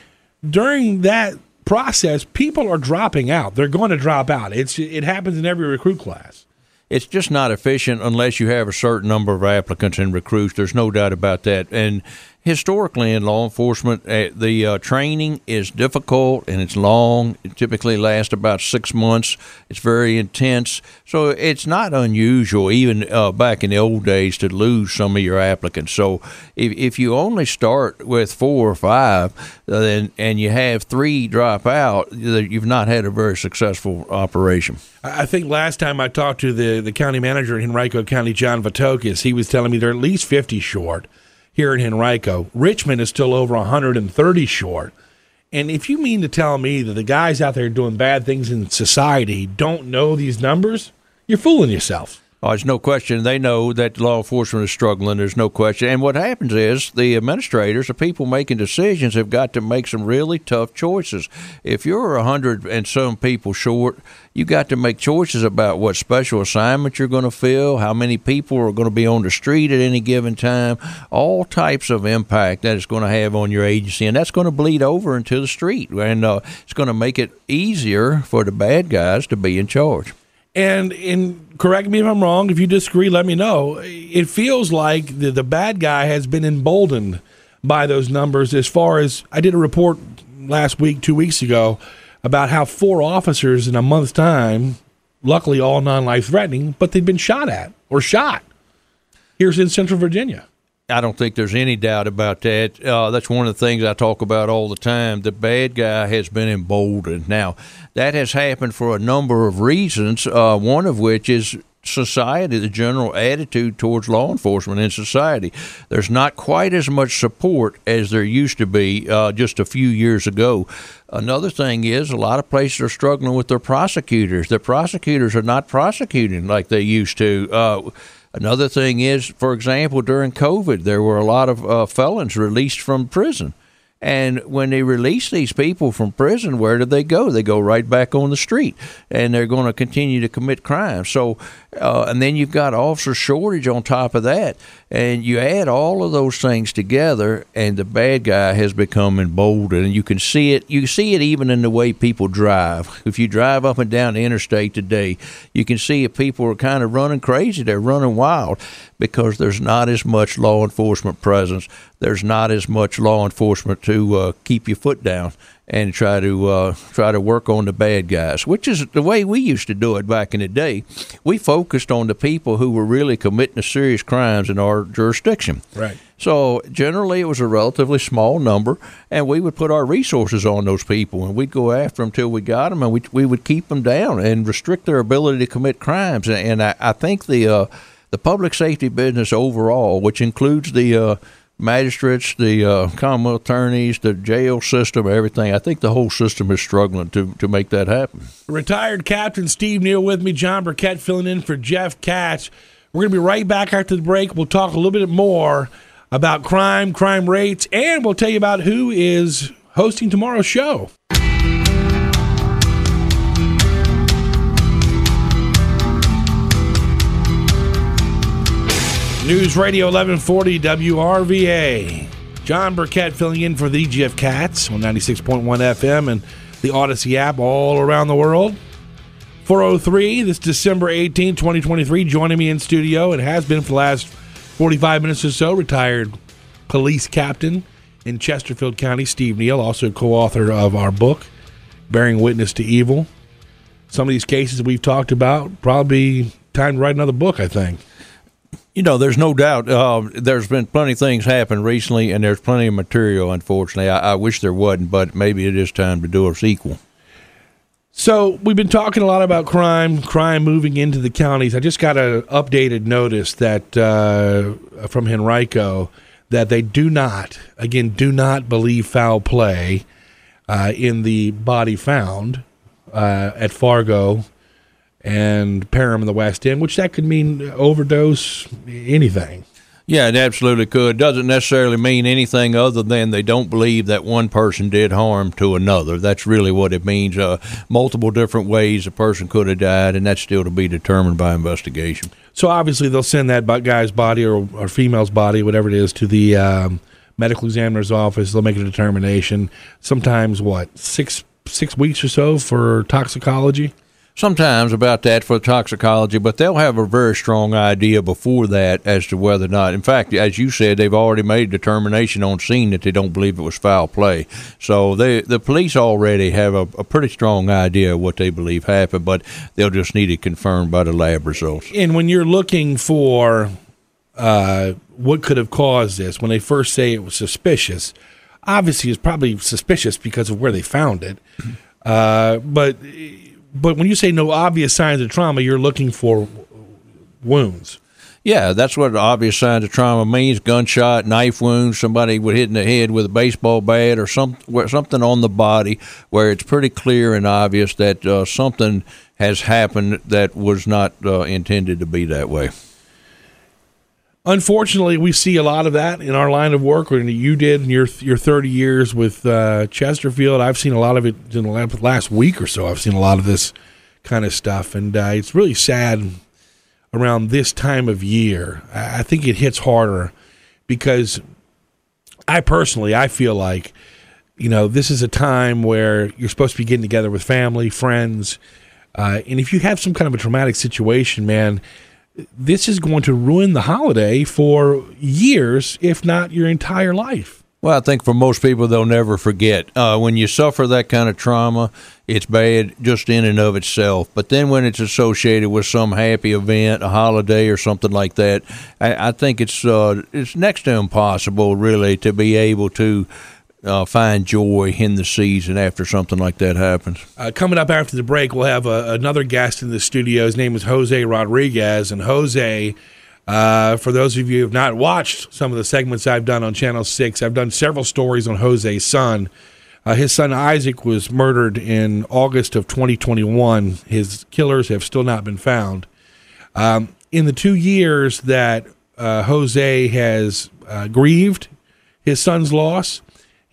during that process, people are dropping out. They're going to drop out. It's it happens in every recruit class it's just not efficient unless you have a certain number of applicants and recruits. There's no doubt about that. And historically in law enforcement, uh, the uh, training is difficult and it's long. It typically lasts about six months. It's very intense. So it's not unusual, even uh, back in the old days, to lose some of your applicants. So if, if you only start with four or five uh, then, and you have three drop out, you've not had a very successful operation. I think last time I talked to the, the county manager in Henrico County, John Vithoulkas, he was telling me they're at least 50 short here in Henrico. Richmond is still over 130 short. And if you mean to tell me that the guys out there doing bad things in society don't know these numbers, you're fooling yourself. Oh, there's no question. They know that law enforcement is struggling. There's no question. And what happens is the administrators, the people making decisions, have got to make some really tough choices. If you're a hundred and some people short, you got to make choices about what special assignment you're going to fill, how many people are going to be on the street at any given time, all types of impact that it's going to have on your agency, and that's going to bleed over into the street, and uh, it's going to make it easier for the bad guys to be in charge. And in correct me if I'm wrong. If you disagree, let me know. It feels like the, the bad guy has been emboldened by those numbers. As far as I did a report last week, two weeks ago, about how four officers in a month's time, luckily all non-life threatening, but they've been shot at or shot. Here's in Central Virginia. I don't think there's any doubt about that. Uh, that's one of the things I talk about all the time. The bad guy has been emboldened. Now, that has happened for a number of reasons, uh, one of which is society, the general attitude towards law enforcement in society. There's not quite as much support as there used to be uh, just a few years ago. Another thing is a lot of places are struggling with their prosecutors. Their prosecutors are not prosecuting like they used to. Uh, Another thing is, for example, during COVID, there were a lot of uh, felons released from prison. And when they release these people from prison, where do they go? They go right back on the street, and they're going to continue to commit crimes. So, uh, and then you've got officer shortage on top of that, and you add all of those things together, and the bad guy has become emboldened. And you can see it. You see it even in the way people drive. If you drive up and down the interstate today, you can see if people are kind of running crazy. They're running wild because there's not as much law enforcement presence. There's not as much law enforcement to uh, keep your foot down and try to uh, try to work on the bad guys, which is the way we used to do it back in the day. We focused on the people who were really committing the serious crimes in our jurisdiction. Right. So generally, it was a relatively small number, and we would put our resources on those people, and we'd go after them till we got them, and we we would keep them down and restrict their ability to commit crimes. And, and I, I think the uh, the public safety business overall, which includes the uh, magistrates, the uh, attorneys, the jail system, everything. I think the whole system is struggling to, to make that happen. Retired Captain Steve Neal with me, Jon Burkett filling in for Jeff Katz. We're going to be right back after the break. We'll talk a little bit more about crime, crime rates, and we'll tell you about who is hosting tomorrow's show. News Radio 1140 WRVA. Jon Burkett filling in for the Jeff Katz on 96.1 FM and the Audacy app all around the world. 403, this December 18, 2023. Joining me in studio, it has been for the last 45 minutes or so, retired police captain in Chesterfield County, Steve Neal, also co author of our book, Bearing Witness to Evil. Some of these cases we've talked about, probably time to write another book, I think. You know, there's no doubt. Uh, there's been plenty of things happen recently, and there's plenty of material. Unfortunately, I, I wish there wasn't, but maybe it is time to do a sequel. So we've been talking a lot about crime, crime moving into the counties. I just got an updated notice that uh, from Henrico that they do not, again, do not believe foul play uh, in the body found uh, at Fargo and Parham in the West End, which that could mean overdose, anything. Yeah, it absolutely could. Doesn't necessarily mean anything other than they don't believe that one person did harm to another. That's really what it means. Uh, multiple different ways a person could have died, and that's still to be determined by investigation. So obviously they'll send that guy's body or, or female's body, whatever it is, to the um, medical examiner's office. They'll make a determination. Sometimes what six six weeks or so for toxicology sometimes about that for toxicology, but they'll have a very strong idea before that as to whether or not. In fact, as you said, they've already made a determination on scene that they don't believe it was foul play. So they, the police already have a, a pretty strong idea of what they believe happened, but they'll just need it confirmed by the lab results. And when you're looking for uh, what could have caused this, when they first say it was suspicious, obviously it's probably suspicious because of where they found it. Uh, but but when you say no obvious signs of trauma, you're looking for wounds. Yeah, that's what obvious signs of trauma means: gunshot, knife wounds, somebody would hit in the head with a baseball bat, or some something on the body where it's pretty clear and obvious that uh, something has happened that was not uh, intended to be that way. Unfortunately, we see a lot of that in our line of work. Or you did in your your 30 years with uh, Chesterfield. I've seen a lot of it in the last week or so. I've seen a lot of this kind of stuff, and uh, it's really sad around this time of year. I think it hits harder because I personally I feel like you know this is a time where you're supposed to be getting together with family, friends, uh, and if you have some kind of a traumatic situation, man this is going to ruin the holiday for years, if not your entire life. Well, I think for most people, they'll never forget. Uh, when you suffer that kind of trauma, it's bad just in and of itself. But then when it's associated with some happy event, a holiday or something like that, I, I think it's uh, it's next to impossible, really, to be able to uh, find joy in the season after something like that happens. Uh, coming up after the break, we'll have uh, another guest in the studio. His name is Jose Rodriguez. And Jose, uh, for those of you who have not watched some of the segments I've done on Channel 6, I've done several stories on Jose's son. Uh, his son Isaac was murdered in August of 2021. His killers have still not been found. Um, in the two years that Jose has grieved his son's loss,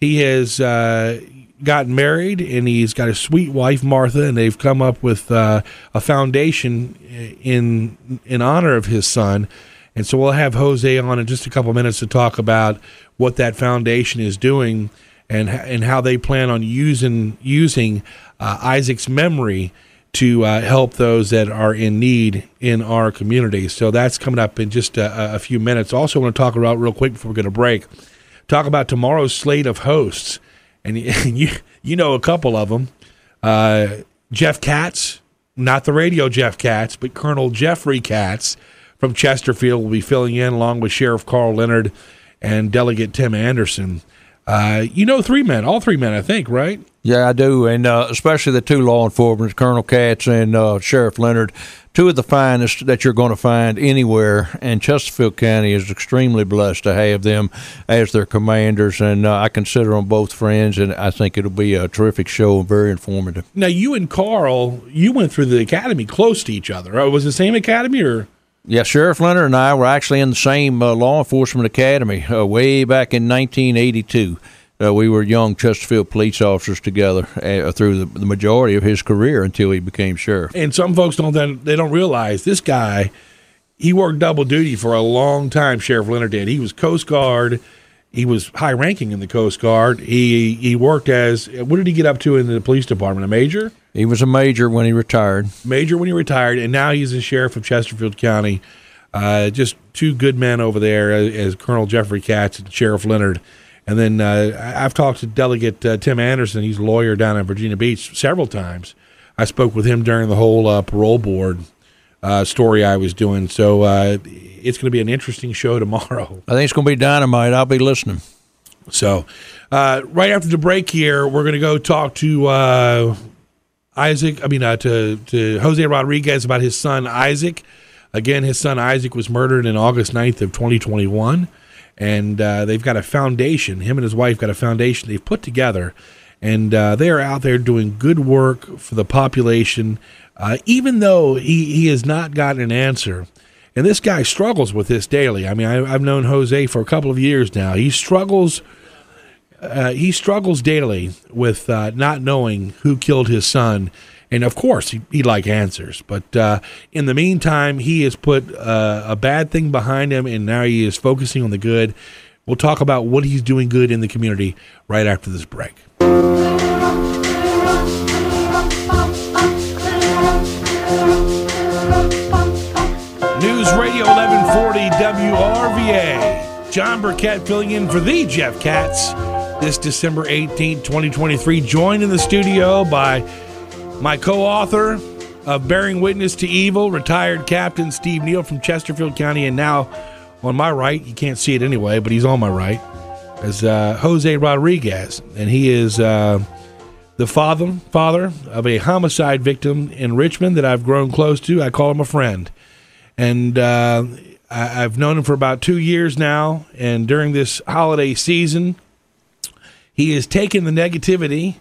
he has uh, gotten married and he's got a sweet wife, Martha, and they've come up with uh, a foundation in in honor of his son. And so we'll have Jose on in just a couple minutes to talk about what that foundation is doing and and how they plan on using using uh, Isaac's memory to uh, help those that are in need in our community. So that's coming up in just a, a few minutes. Also, want to talk about real quick before we go to break talk about tomorrow's slate of hosts, and you you know a couple of them. Uh, Jeff Katz, not the radio Jeff Katz, but Colonel Jeffrey Katz from Chesterfield will be filling in along with Sheriff Karl Leonard and Delegate Tim Anderson. Uh, you know three men, all three men, I think, right? Yeah, I do, and uh, especially the two law enforcement, Colonel Katz and uh, Sheriff Leonard, two of the finest that you're going to find anywhere. And Chesterfield County is extremely blessed to have them as their commanders, and uh, I consider them both friends, and I think it'll be a terrific show and very informative. Now, you and Karl, you went through the academy close to each other. Uh, was it the same academy, or? Yeah, Sheriff Leonard and I were actually in the same uh, law enforcement academy uh, way back in 1982 uh, we were young Chesterfield police officers together uh, through the, the, majority of his career until he became sheriff. And some folks don't they don't realize this guy. He worked double duty for a long time. Sheriff Leonard did. He was Coast Guard. He was high ranking in the Coast Guard. He he worked as what did he get up to in the police department? A major. He was a major when he retired. Major when he retired, and now he's the sheriff of Chesterfield County. Uh, just two good men over there, as, as Colonel Jeffrey Katz and Sheriff Leonard. And then uh, I've talked to Delegate uh, Tim Anderson. He's a lawyer down in Virginia Beach several times. I spoke with him during the whole uh, parole board uh, story I was doing. So uh, it's going to be an interesting show tomorrow. I think it's going to be dynamite. I'll be listening. So, uh, right after the break here, we're going to go talk to uh, Isaac. I mean, uh, to to Jose Rodriguez about his son Isaac. Again, his son Isaac was murdered in August 9th of 2021, and uh, they've got a foundation. Him and his wife got a foundation they've put together, and uh, they are out there doing good work for the population. Uh, even though he he has not gotten an answer. And this guy struggles with this daily. I mean, I, have known Jose for a couple of years now. He struggles uh, he struggles daily with uh, not knowing who killed his son. And of course, he, he'd like answers. But uh, in the meantime, he has put uh, a bad thing behind him, and now he is focusing on the good. We'll talk about what he's doing good in the community right after this break. News Radio 1140 WRVA. Jon Burkett filling in for the Jeff Katz this December 18th, 2023. Joined in the studio by my co author of Bearing Witness to Evil, retired Captain Steve Neal from Chesterfield County, and now on my right, you can't see it anyway, but he's on my right, is uh, Jose Rodriguez. And he is uh, the father, father of a homicide victim in Richmond that I've grown close to. I call him a friend. And uh, I've known him for about two years now. And during this holiday season, he has taken the negativity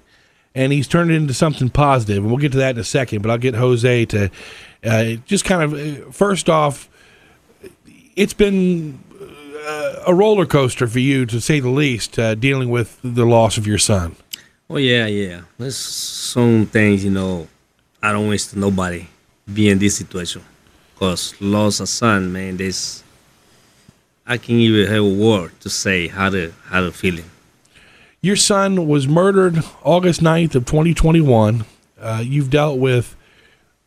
and he's turned it into something positive. And we'll get to that in a second. But I'll get Jose to uh, just kind of uh, first off, it's been uh, a roller coaster for you, to say the least, uh, dealing with the loss of your son. Oh yeah, yeah. There's some things you know. I don't wish nobody be in this situation, cause lost a son, man. This I can't even have a word to say how to how to feeling. Your son was murdered August 9th of 2021. Uh, you've dealt with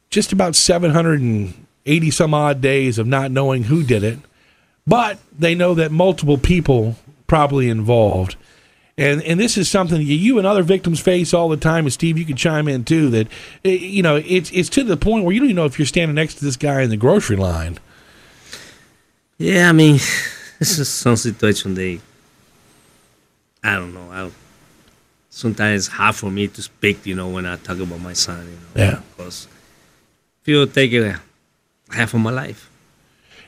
just about 780 some odd days of not knowing who did it, but they know that multiple people probably involved. And and this is something you and other victims face all the time. And Steve, you can chime in too. That eh, you know it's it's to the point where you don't even know if you're standing next to this guy in the grocery line. Yeah, I mean, this is some situation they I don't know. I sometimes it's hard for me to speak, you know, when I talk about my son, you know. Yeah. Because feel take it uh, half of my life.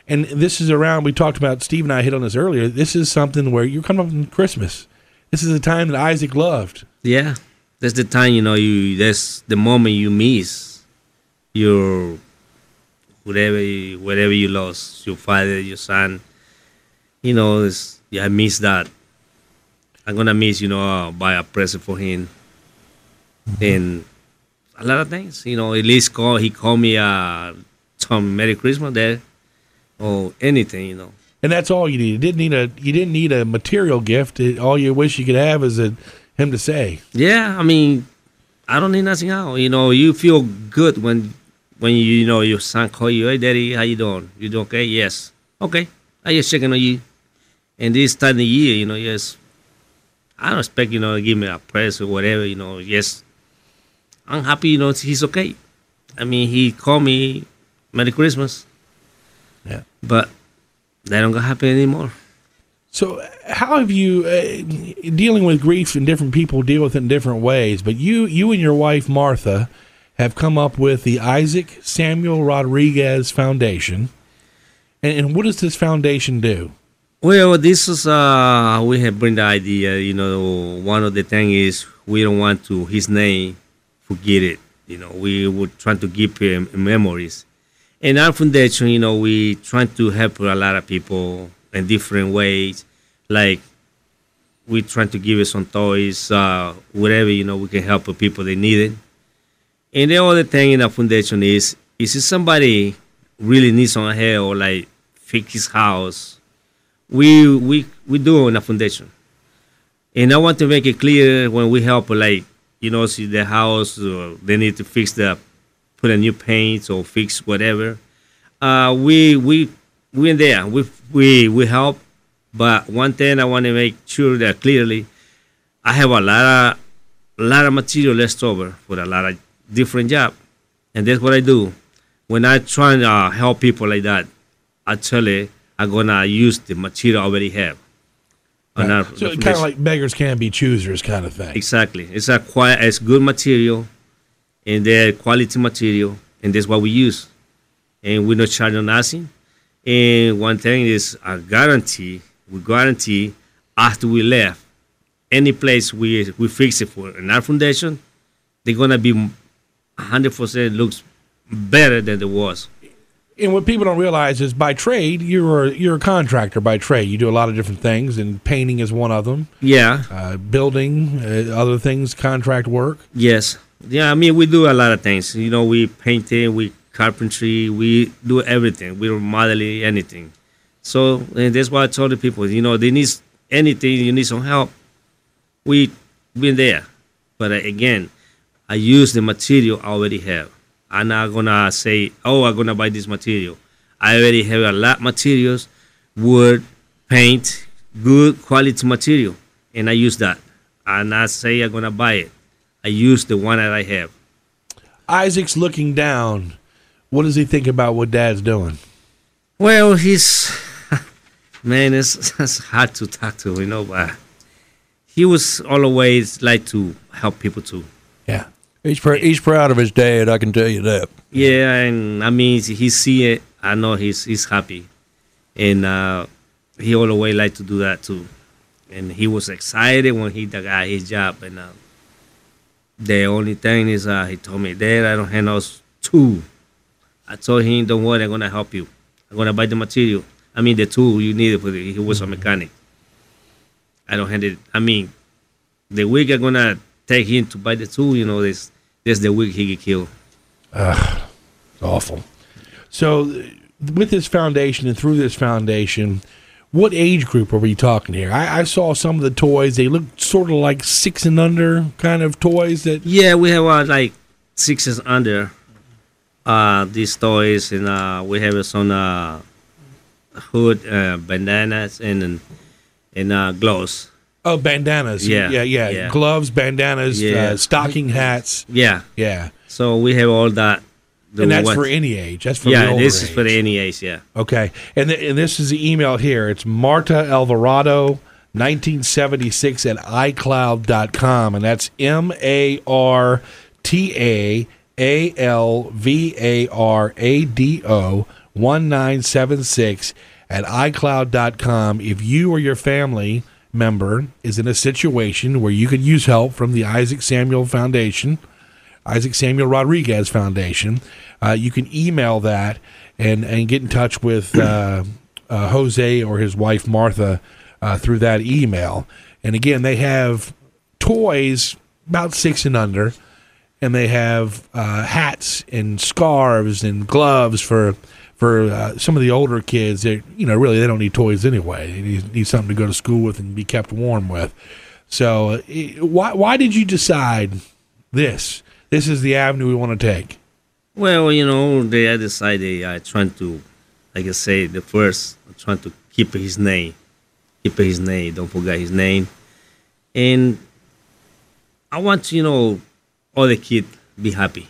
And this is around. We talked about Steve and I hit on this earlier. This is something where you're coming up on Christmas. This is the time that Isaac loved. Yeah, that's the time you know you. That's the moment you miss your whatever, you, whatever you lost, your father, your son. You know, it's, yeah, I miss that I'm gonna miss, you know, uh, buy a present for him, mm-hmm. and a lot of things. You know, at least call he called me uh, some Merry Christmas there, or anything, you know. And that's all you need. You didn't need a you didn't need a material gift. all you wish you could have is a, him to say. Yeah, I mean, I don't need nothing else. You know, you feel good when when you, you know your son call you, hey daddy, how you doing? You doing okay? Yes. Okay. I just checking on you. And this time of year, you know, yes, I don't expect you know to give me a press or whatever. You know, yes, I'm happy. You know, he's okay. I mean, he called me Merry Christmas. Yeah, but that don't gonna happen anymore. So, how have you uh, dealing with grief and different people deal with it in different ways? But you, you and your wife Martha, have come up with the Isaac Samuel Rodriguez Foundation. And, and what does this foundation do? Well, this is uh, we have bring the idea. You know, one of the thing is we don't want to his name forget it. You know, we were trying to keep him memories. In our foundation, you know, we trying to help a lot of people in different ways. Like we trying to give some toys, uh, whatever you know, we can help the people they need it. And the other thing in our foundation is, is if somebody really needs some help like fix his house we we we do in a foundation, and I want to make it clear when we help, like you know, see the house, they need to fix the, put a new paint or fix whatever. Uh, we we we in there. We we we help, but one thing I want to make sure that clearly, I have a lot of lot of material left over for a lot of different job, and that's what I do. when I try to uh, help people like that, actually I'm gonna use the material I already have. On our- So kind of like beggars can't be choosers kind of thing. Exactly. It's a quite it's good material, and they're quality material, and that's what we use. And we don't charge on nothing. And one thing is a guarantee. We guarantee after we left, any place we we fix it for in our foundation, they're gonna be hundred percent looks better than it was. And what people don't realize is by trade, you're a, you're a contractor by trade. You do a lot of different things, and painting is one of them. Yeah. Uh, building, uh, other things, contract work. Yes. Yeah, I mean, we do a lot of things. You know, we painting, we carpentry, we do everything. We remodeling anything. So and that's why I told the people, you know, they need anything, you need some help. We been there. But uh, again, I use the material I already have. I'm not gonna say, oh, I'm gonna buy this material. I already have a lot materials, wood, paint, good quality material, and I use that. And I'm not say I'm gonna buy it. I use the one that I have. Isaac's looking down. What does he think about what Dad's doing? Well, he's man, it's, it's hard to talk to, you know, but he was always like to help people too. He's pr- he's proud of his dad. I can tell you that. Yeah, and I mean, he see it. I know he's he's happy, and uh, he always like to do that too. And he was excited when he got his job. And uh, the only thing is, uh, he told me, Dad, I don't have those two. I told him, Don't worry, I'm gonna help you. I'm gonna buy the material. I mean, the tool you needed for the. He was a mechanic. I don't have it. I mean, the week I'm gonna take him to buy the tool, you know, this this the week he get killed. Ugh, it's awful. So, with this foundation and through this foundation, what age group are we talking here? I, I saw some of the toys. They look sort of like six and under kind of toys. That Yeah, we have uh, like and under uh, these toys, and uh, we have some uh, hood uh, bandanas and and uh, gloves. Oh, bandanas. Yeah, yeah, yeah. yeah. Gloves, bandanas, Yeah. uh, stocking hats. Yeah, Yeah, so we have all that. And that's ones- for any age. That's for the yeah, this is for age. the any age. Yeah, Okay, and th- and this is the email here. It's Marta Alvarado, 1976 at iCloud.com, and that's M A R T A A L V A R A D O 1976 at iCloud.com. If you or your family member is in a situation where you could use help from the Isaac Samuel Foundation, Isaac Samuel Rodriguez Foundation. Uh, you can email that and, and get in touch with uh, uh, Jose or his wife Martha uh, through that email. And again, they have toys about six and under, and they have uh, hats and scarves and gloves for for uh, some of the older kids. That you know, really, they don't need toys anyway. They need, need something to go to school with and be kept warm with. So, uh, why why did you decide this? This is the avenue we want to take. Well, you know, they I decided I trying to, like I say, the first trying to keep his name, keep his name, don't forget his name, and I want you know all the kid be happy.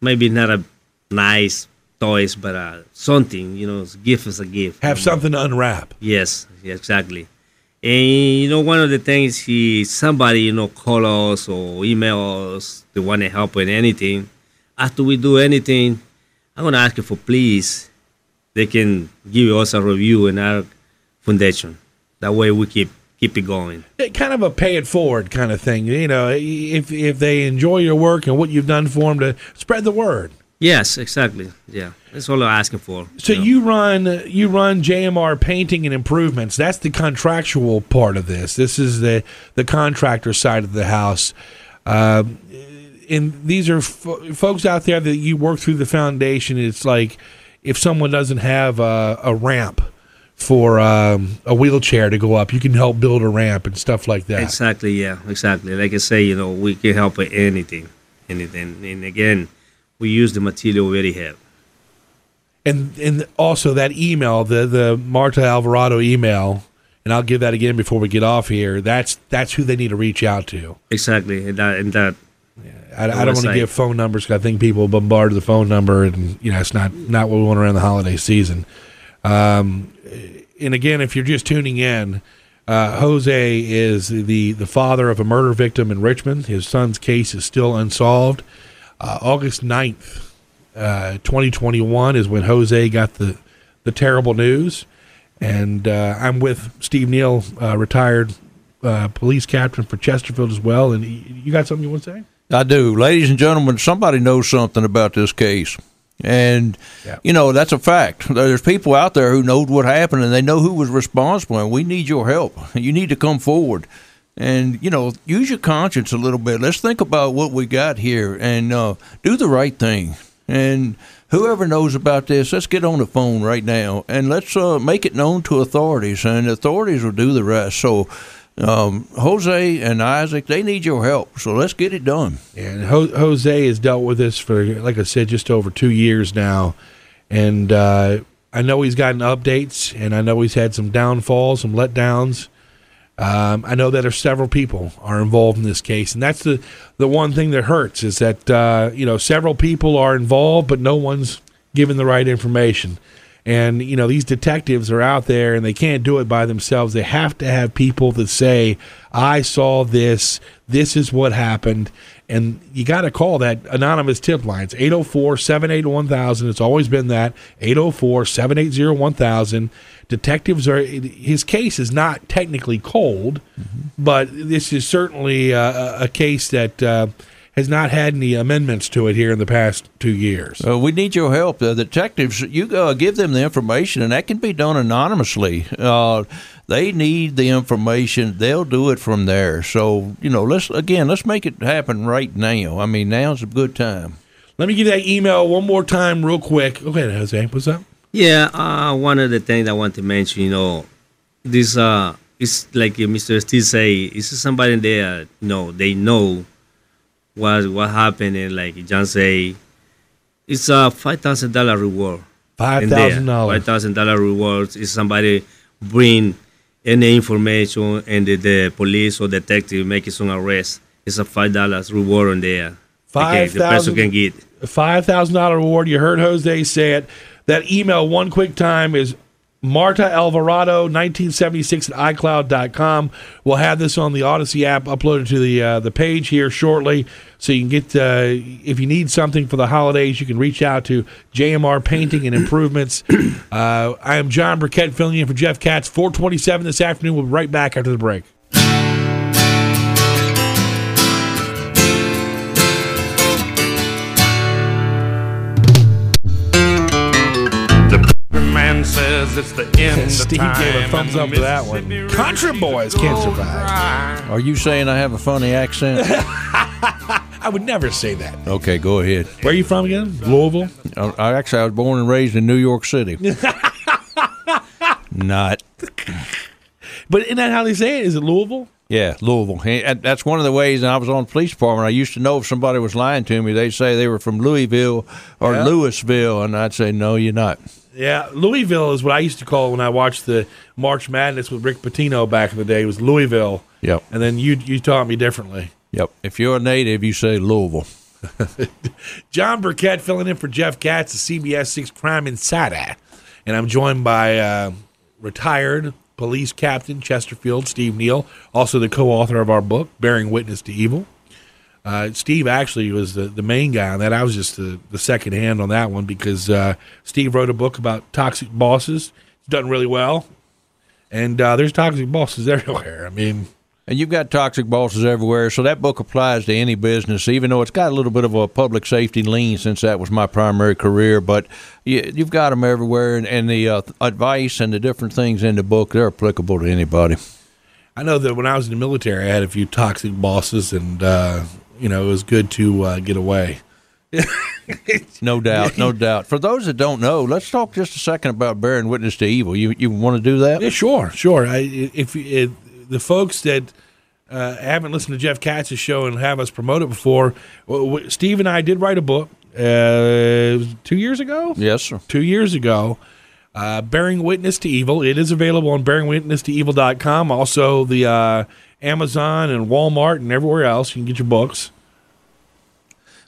Maybe not a nice toys, but uh, something you know, gift is a gift. Have something to unwrap. Yes, exactly. And you know, one of the things he somebody you know call us or email us they want to help with anything. After we do anything, I'm gonna ask you for please. They can give us a review in our foundation. That way we keep keep it going. Eh, Kind of a pay it forward kind of thing. You know, if if they enjoy your work and what you've done for them, to spread the word. Yes, exactly. Yeah, that's all I'm asking for. So you know. you run you run JMR Painting and Improvements. That's the contractual part of this. This is the the contractor side of the house. Uh, and these are fo- folks out there that you work through the foundation. It's like if someone doesn't have a, a ramp for um, a wheelchair to go up, you can help build a ramp and stuff like that. Exactly. Yeah. Exactly. Like I say, you know, we can help with anything, anything. And again, we use the material we already have. and and also that email, the the Marta Alvarado email, and I'll give that again before we get off here. That's that's who they need to reach out to. Exactly. And that, and that I, I don't want to give phone numbers because I think people bombard the phone number, and you know it's not not what we want around the holiday season. Um, and again, if you're just tuning in, uh, Jose is the the father of a murder victim in Richmond. His son's case is still unsolved. Uh, August 9th, uh, 2021 is when Jose got the the terrible news, and uh, I'm with Steve Neal, uh, retired uh, police captain for Chesterfield as well. And you got something you want to say? I do. Ladies and gentlemen, somebody knows something about this case. And, Yeah. you know, that's a fact. There's people out there who know what happened and they know who was responsible, and we need your help. You need to come forward and, you know, use your conscience a little bit. Let's think about what we got here and uh, do the right thing. And whoever knows about this, let's get on the phone right now and let's uh, make it known to authorities, and authorities will do the rest. So, um, Jose and Isaac, they need your help. So let's get it done. And Ho- Jose has dealt with this for, like I said, just over two years now. And uh, I know he's gotten updates, and I know he's had some downfalls, some letdowns. Um, I know that there several people are involved in this case, and that's the the one thing that hurts is that uh, you know several people are involved, but no one's given the right information. And you know these detectives are out there, and they can't do it by themselves. They have to have people that say, "I saw this. This is what happened." And you got to call that anonymous tip lines 804 780 1000. It's always been that 804 780 1000. Detectives are, his case is not technically cold, but this is certainly uh, a, a case that uh, has not had any amendments to it here in the past two years. Uh, we need your help. The detectives, you uh, give them the information, and that can be done anonymously. Uh, they need the information; they'll do it from there. So, you know, let's again, let's make it happen right now. I mean, now's a good time. Let me give that email one more time, real quick. Okay, Jose, what's up? Yeah, uh, one of the things I want to mention, you know, this uh, is like Mr. Steve say, is somebody there, you know, they know what what happened, and like Jon say, it's a five thousand dollar reward. $5,000. Five thousand dollar rewards is somebody bring any information and the, the police or detective make some arrest. It's a five dollars reward on there. Okay, the person 5,000 can get. five thousand dollar reward. You heard Jose say it. That email one quick time is Marta Alvarado 1976 at iCloud.com. We'll have this on the Audacy app uploaded to the uh, the page here shortly, so you can get uh, if you need something for the holidays, you can reach out to JMR Painting and Improvements. uh, I am Jon Burkett filling in for Jeff Katz. 427 this afternoon. We'll be right back after the break. It's the end of Steve time gave a thumbs up to that one. Mississippi Country boys can't survive. Are you saying I have a funny accent? I would never say that. okay, go ahead. Where are you from again? Louisville. I, I actually I was born and raised in New York City. Not. But isn't that how they say it? Is it Louisville? Yeah, Louisville. And That's one of the ways. And I was on the police department. I used to know if somebody was lying to me, they'd say they were from Louisville or Yeah. Louisville, and I'd say, "No, you're not." Yeah, Louisville is what I used to call when I watched the March Madness with Rick Pitino back in the day. It was Louisville, Yep, and then you you taught me differently. yep. If you're a native, you say Louisville. Jon Burkett filling in for Jeff Katz, the CBS Six Crime Insider, and I'm joined by uh, retired police captain Chesterfield Steve Neal, also the co-author of our book Bearing Witness to Evil. Uh, Steve actually was the, the main guy on that. I was just the, the second hand on that one because uh, Steve wrote a book about toxic bosses. It's done really well. And uh, there's toxic bosses everywhere. I mean, And you've got toxic bosses everywhere, so that book applies to any business, even though it's got a little bit of a public safety lean since that was my primary career. But you, you've got them everywhere, and, and the uh, advice and the different things in the book, they're applicable to anybody. I know that when I was in the military, I had a few toxic bosses, and uh, you know it was good to uh, get away. No doubt, no doubt. For those that don't know, let's talk just a second about bearing witness to evil. You you want to do that? Yeah, sure, sure. I, if it, the folks that uh, haven't listened to Jeff Katz's show and have us promote it before, Steve and I did write a book uh, two years ago. Yes, sir. two years ago. Uh, Bearing Witness to Evil. It is available on bearingwitnesstoevil.com. Also, the uh, Amazon and Walmart and everywhere else. You can get your books.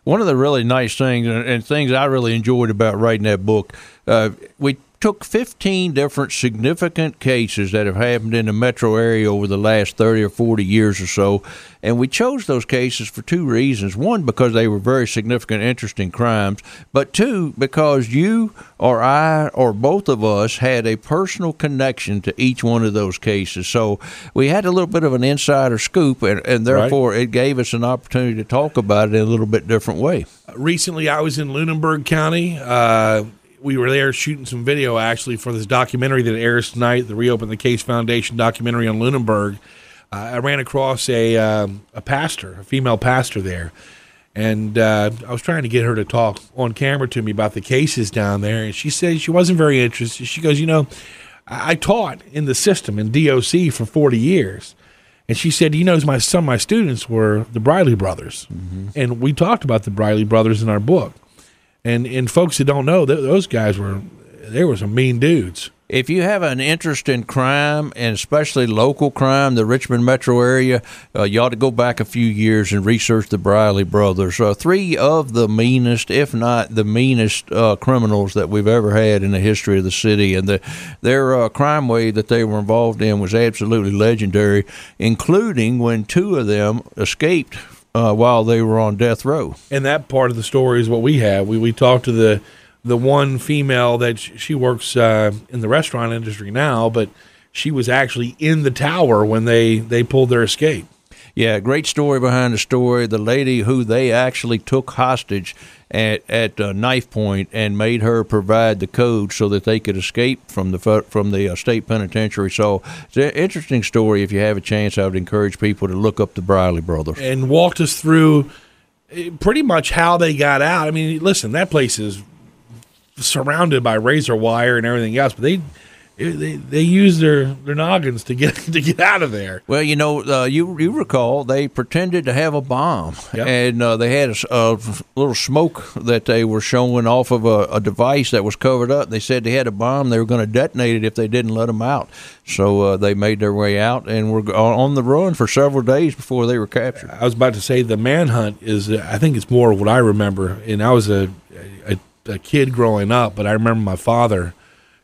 One of the really nice things and, things I really enjoyed about writing that book, uh, we took 15 different significant cases that have happened in the metro area over the last 30 or 40 years or so. And we chose those cases for two reasons. One, because they were very significant, interesting crimes. But two, because you or I or both of us had a personal connection to each one of those cases. So we had a little bit of an insider scoop, and, and therefore right. it gave us an opportunity to talk about it in a little bit different way. Recently, I was in Lunenburg County. Uh, we were there shooting some video actually for this documentary that airs tonight, the Reopen the Case Foundation documentary on Lunenburg. Uh, I ran across a um, a pastor, a female pastor there, and uh, I was trying to get her to talk on camera to me about the cases down there, and she said she wasn't very interested. She goes, you know, I, I taught in the system in DOC for forty years. And she said, "You know, my some of my students were the Briley brothers, mm-hmm. and we talked about the Briley brothers in our book and and folks that don't know, those guys were they were some mean dudes. If you have an interest in crime and especially local crime, the Richmond metro area, uh, you ought to go back a few years and research the Briley brothers. Uh, three of the meanest, if not the meanest, uh, criminals that we've ever had in the history of the city, and the, their uh, crime wave that they were involved in was absolutely legendary, including when two of them escaped uh, while they were on death row. And that part of the story is what we have. We we talked to the the one female that she works uh, in the restaurant industry now, but she was actually in the tower when they they pulled their escape. Yeah, great story behind the story. The lady who they actually took hostage at at uh, knife point and made her provide the code so that they could escape from the from the uh, state penitentiary. So it's an interesting story. If you have a chance, I would encourage people to look up the Briley brothers and walked us through eh, pretty much how they got out. I mean, listen, that place is surrounded by razor wire and everything else, but they they they use their, their noggins to get to get out of there. Well, you know, uh, you you recall they pretended to have a bomb, yep. and uh, they had a, a, little smoke that they were showing off of a, a, device that was covered up. They said they had a bomb; they were going to detonate it if they didn't let them out. So uh, they made their way out and were on the run for several days before they were captured. I was about to say the manhunt is. I think it's more what I remember, and I was a, a, a kid growing up, but I remember my father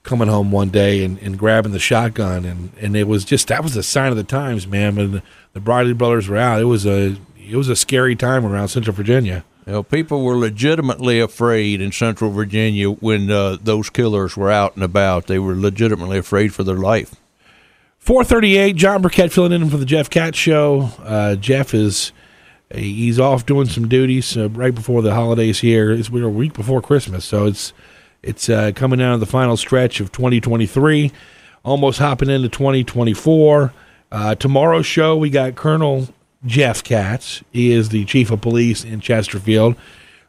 coming home one day and, and grabbing the shotgun and, and it was just that was a sign of the times, man. When the, Briley brothers were out, it was a it was a scary time around Central Virginia. You know, people were legitimately afraid in Central Virginia when uh, those killers were out and about. They were legitimately afraid for their life. 438, Jon Burkett filling in for the Jeff Katz Show. Uh, Jeff is he's off doing some duties uh, right before the holidays here. It's, we're a week before Christmas, so it's it's uh, coming down to the final stretch of 2023, almost hopping into 2024. Uh, tomorrow's show, we got Colonel Jeff Katz. He is the chief of police in Chesterfield.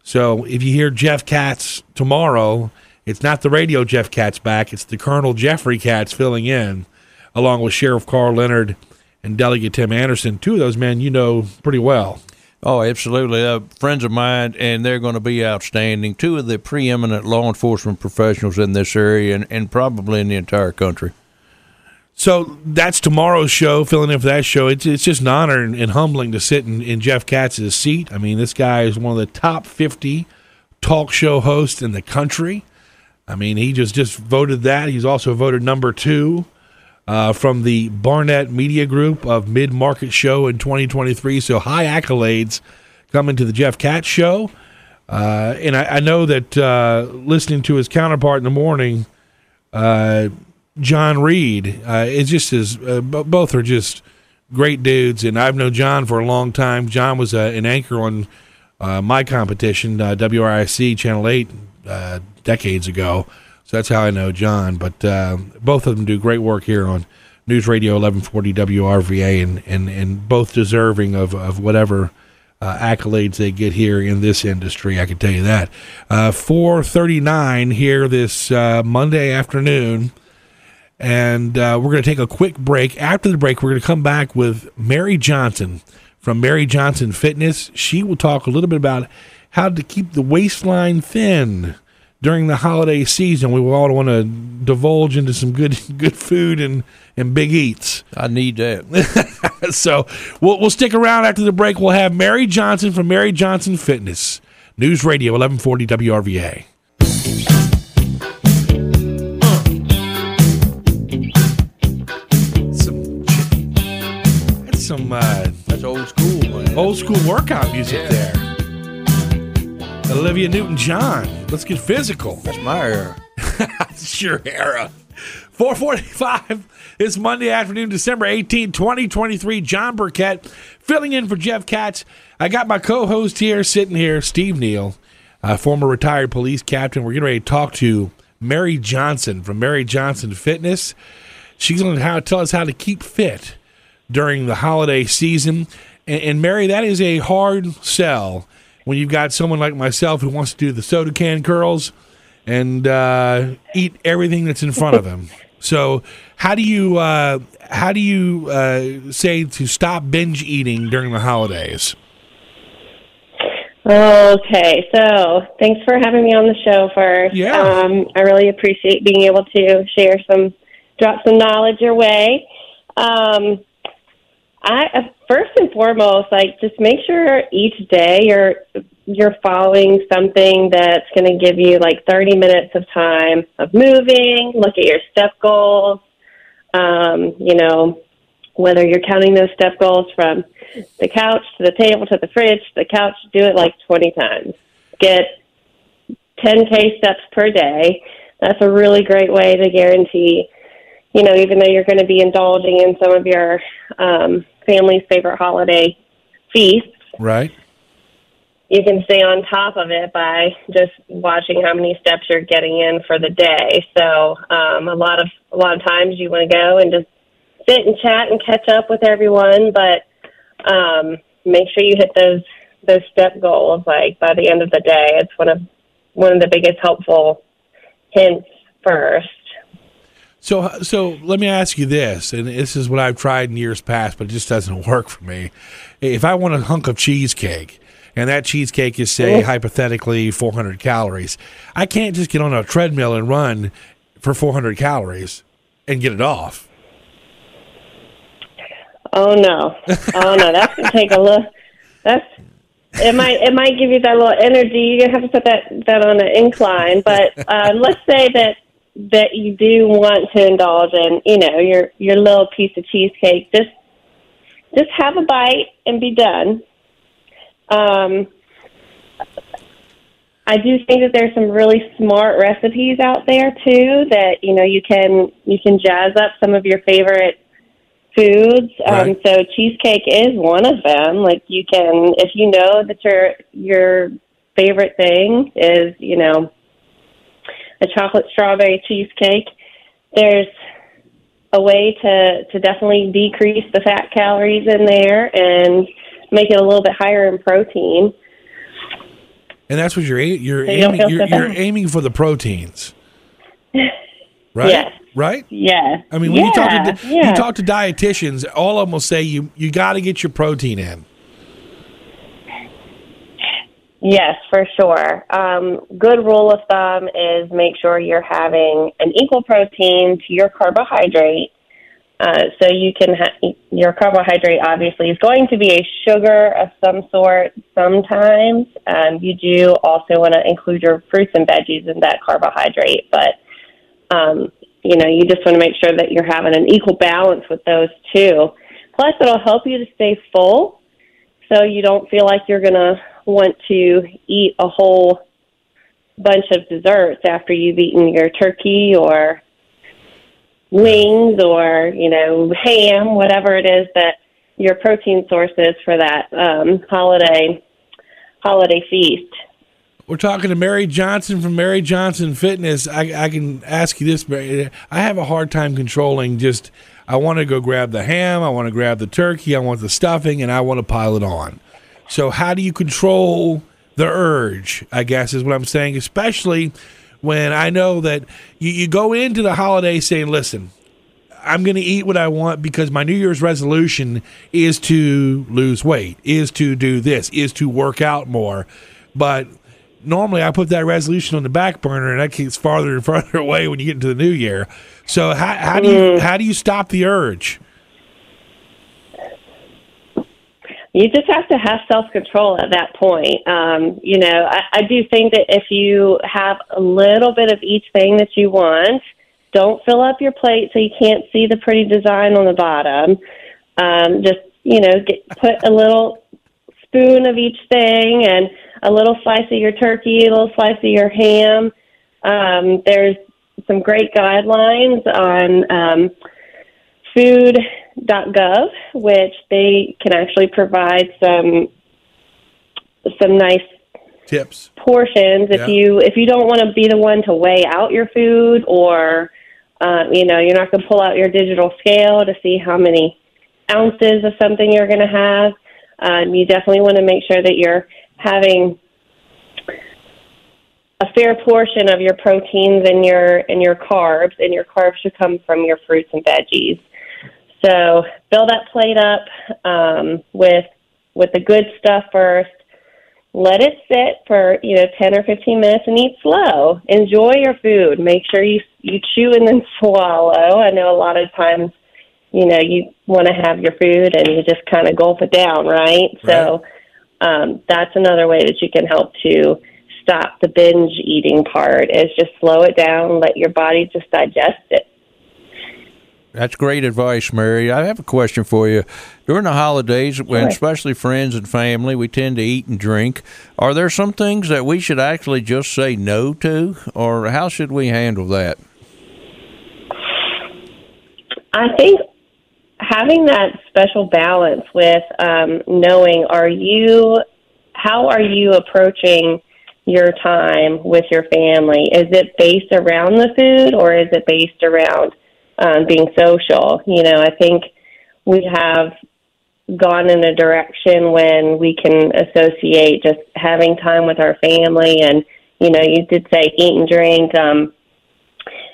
So if you hear Jeff Katz tomorrow, it's not the radio Jeff Katz back, it's the Colonel Jeffrey Katz filling in, along with Sheriff Karl Leonard and Delegate Tim Anderson. Two of those men you know pretty well. Oh, absolutely. Uh, friends of mine, and they're going to be outstanding. Two of the preeminent law enforcement professionals in this area and, and probably in the entire country. So that's tomorrow's show. Filling in for that show, it's it's just an honor and, and humbling to sit in, in, Jeff Katz's seat. I mean, this guy is one of the top fifty talk show hosts in the country. I mean, he just just voted that. He's also voted number two uh, from the Barrett Media Group of Mid Market Show in 2023. So high accolades coming to the Jeff Katz Show. Uh, and I, I, know that uh, listening to his counterpart in the morning, uh, John Reid, uh, is just as uh, both are just great dudes. And I've known John for a long time. John was an anchor on my competition, WRIC Channel 8, decades ago. So that's how I know John. But uh, both of them do great work here on News Radio 1140 WRVA, and, and, and both deserving of, of whatever uh, accolades they get here in this industry. I can tell you that. Uh, 439 here this uh, Monday afternoon. And uh, we're going to take a quick break. After the break, we're going to come back with Mary Johnson from Mary Johnson Fitness. She will talk a little bit about how to keep the waistline thin during the holiday season, we all want to divulge into some good good food and, and big eats. I need that. so we'll, we'll stick around after the break. We'll have Mary Johnson from Mary Johnson Fitness. News Radio 1140 WRVA. Some, that's some uh, That's old school, man. old school workout music there. Olivia Newton John. Let's get physical. That's my era. It's your era. 445 this Monday afternoon, December 18, 2023. Jon Burkett filling in for Jeff Katz. I got my co host here sitting here, Steve Neal, uh, former retired police captain. We're getting ready to talk to Mary Johnson from Mary Johnson Fitness. She's going to tell us how to keep fit during the holiday season. And, and Mary, that is a hard sell when you've got someone like myself who wants to do the soda can curls and uh, eat everything that's in front of him. So, how do you uh, how do you uh, say to stop binge eating during the holidays? Okay, so thanks for having me on the show first. Yeah. Um, I really appreciate being able to share some, drop some knowledge your way. Um, I first and foremost, like just make sure each day you're you're following something that's going to give you like 30 minutes of time of moving. Look at your step goals. Um, you know, whether you're counting those step goals from the couch to the table to the fridge the couch, do it like 20 times. Get 10K steps per day. That's a really great way to guarantee, you know, even though you're going to be indulging in some of your um, family's favorite holiday feasts, Right. you can stay on top of it by just watching how many steps you're getting in for the day. So um, a lot of a lot of times you want to go and just sit and chat and catch up with everyone, but um, make sure you hit those those step goals. Like by the end of the day, it's one of one of the biggest helpful hints first. So, so let me ask you this, and this is what I've tried in years past, but it just doesn't work for me. If I want a hunk of cheesecake, and that cheesecake is, say, hypothetically 400 calories, I can't just get on a treadmill and run for 400 calories and get it off. Oh no! Oh no! That's gonna take a look. That's it might it might give you that little energy. You're gonna have to put that that on an incline. But uh, let's say that that you do want to indulge in, you know, your your little piece of cheesecake. Just just have a bite and be done. Um, I do think that there's some really smart recipes out there too that you know you can you can jazz up some of your favorite foods. Um, Right. so cheesecake is one of them. Like you can, if you know that your your favorite thing is, you know, a chocolate strawberry cheesecake, there's a way to to definitely decrease the fat calories in there and make it a little bit higher in protein. And that's what you're you're So you aiming you're, so you're aiming for the proteins, right? Yes. Right? Yeah. I mean, when you talk to Yeah, yeah. you talk to dietitians, all of them will say you you got to get your protein in. Yes, for sure. Um, good rule of thumb is make sure you're having an equal protein to your carbohydrate. Uh, so you can ha- your carbohydrate obviously is going to be a sugar of some sort sometimes. Um, you do also want to include your fruits and veggies in that carbohydrate, but um, you know you just want to make sure that you're having an equal balance with those two. Plus, it'll help you to stay full so you don't feel like you're to want to eat a whole bunch of desserts after you've eaten your turkey or wings or you know ham whatever it is that your protein source is for that um, holiday holiday feast We're talking to Mary Johnson from Mary Johnson Fitness. I, I can ask you this, Mary. I have a hard time controlling just, I want to go grab the ham, I want to grab the turkey, I want the stuffing, and I want to pile it on. So, how do you control the urge? I guess is what I'm saying, especially when I know that you, you go into the holiday saying, listen, I'm going to eat what I want because my New Year's resolution is to lose weight, is to do this, is to work out more. But normally I put that resolution on the back burner and that gets farther and farther away when you get into the new year. So how, how do you mm. how do you stop the urge? You just have to have self control at that point. Um, you know, I, I do think that if you have a little bit of each thing that you want, don't fill up your plate so you can't see the pretty design on the bottom. Um, just you know, get, put a little spoon of each thing and a little slice of your turkey, a little slice of your ham. Um, there's some great guidelines on um, food.gov, which they can actually provide some some nice tips. portions if Yeah. you if you don't want to be the one to weigh out your food or uh, you know you're not going to pull out your digital scale to see how many ounces of something you're going to have. Um, you definitely want to make sure that you're having a fair portion of your proteins and your and your carbs and your carbs should come from your fruits and veggies so fill that plate up um, with with the good stuff first. Let it sit for you know 10 or 15 minutes and eat slow. Enjoy your food. Make sure you you chew and then swallow. I know a lot of times you know you want to have your food and you just kind of gulp it down right, so um, that's another way that you can help to stop the binge eating part is just slow it down let your body just digest it That's great advice, Mary. I have a question for you. During the holidays, when especially friends and family, we tend to eat and drink. Are there some things that we should actually just say no to, or how should we handle that? I think having that special balance with um, knowing are you how are you approaching your time with your family? Is it based around the food or is it based around um, being social? You know, I think we have gone in a direction when we can associate just having time with our family and you know you did say eat and drink um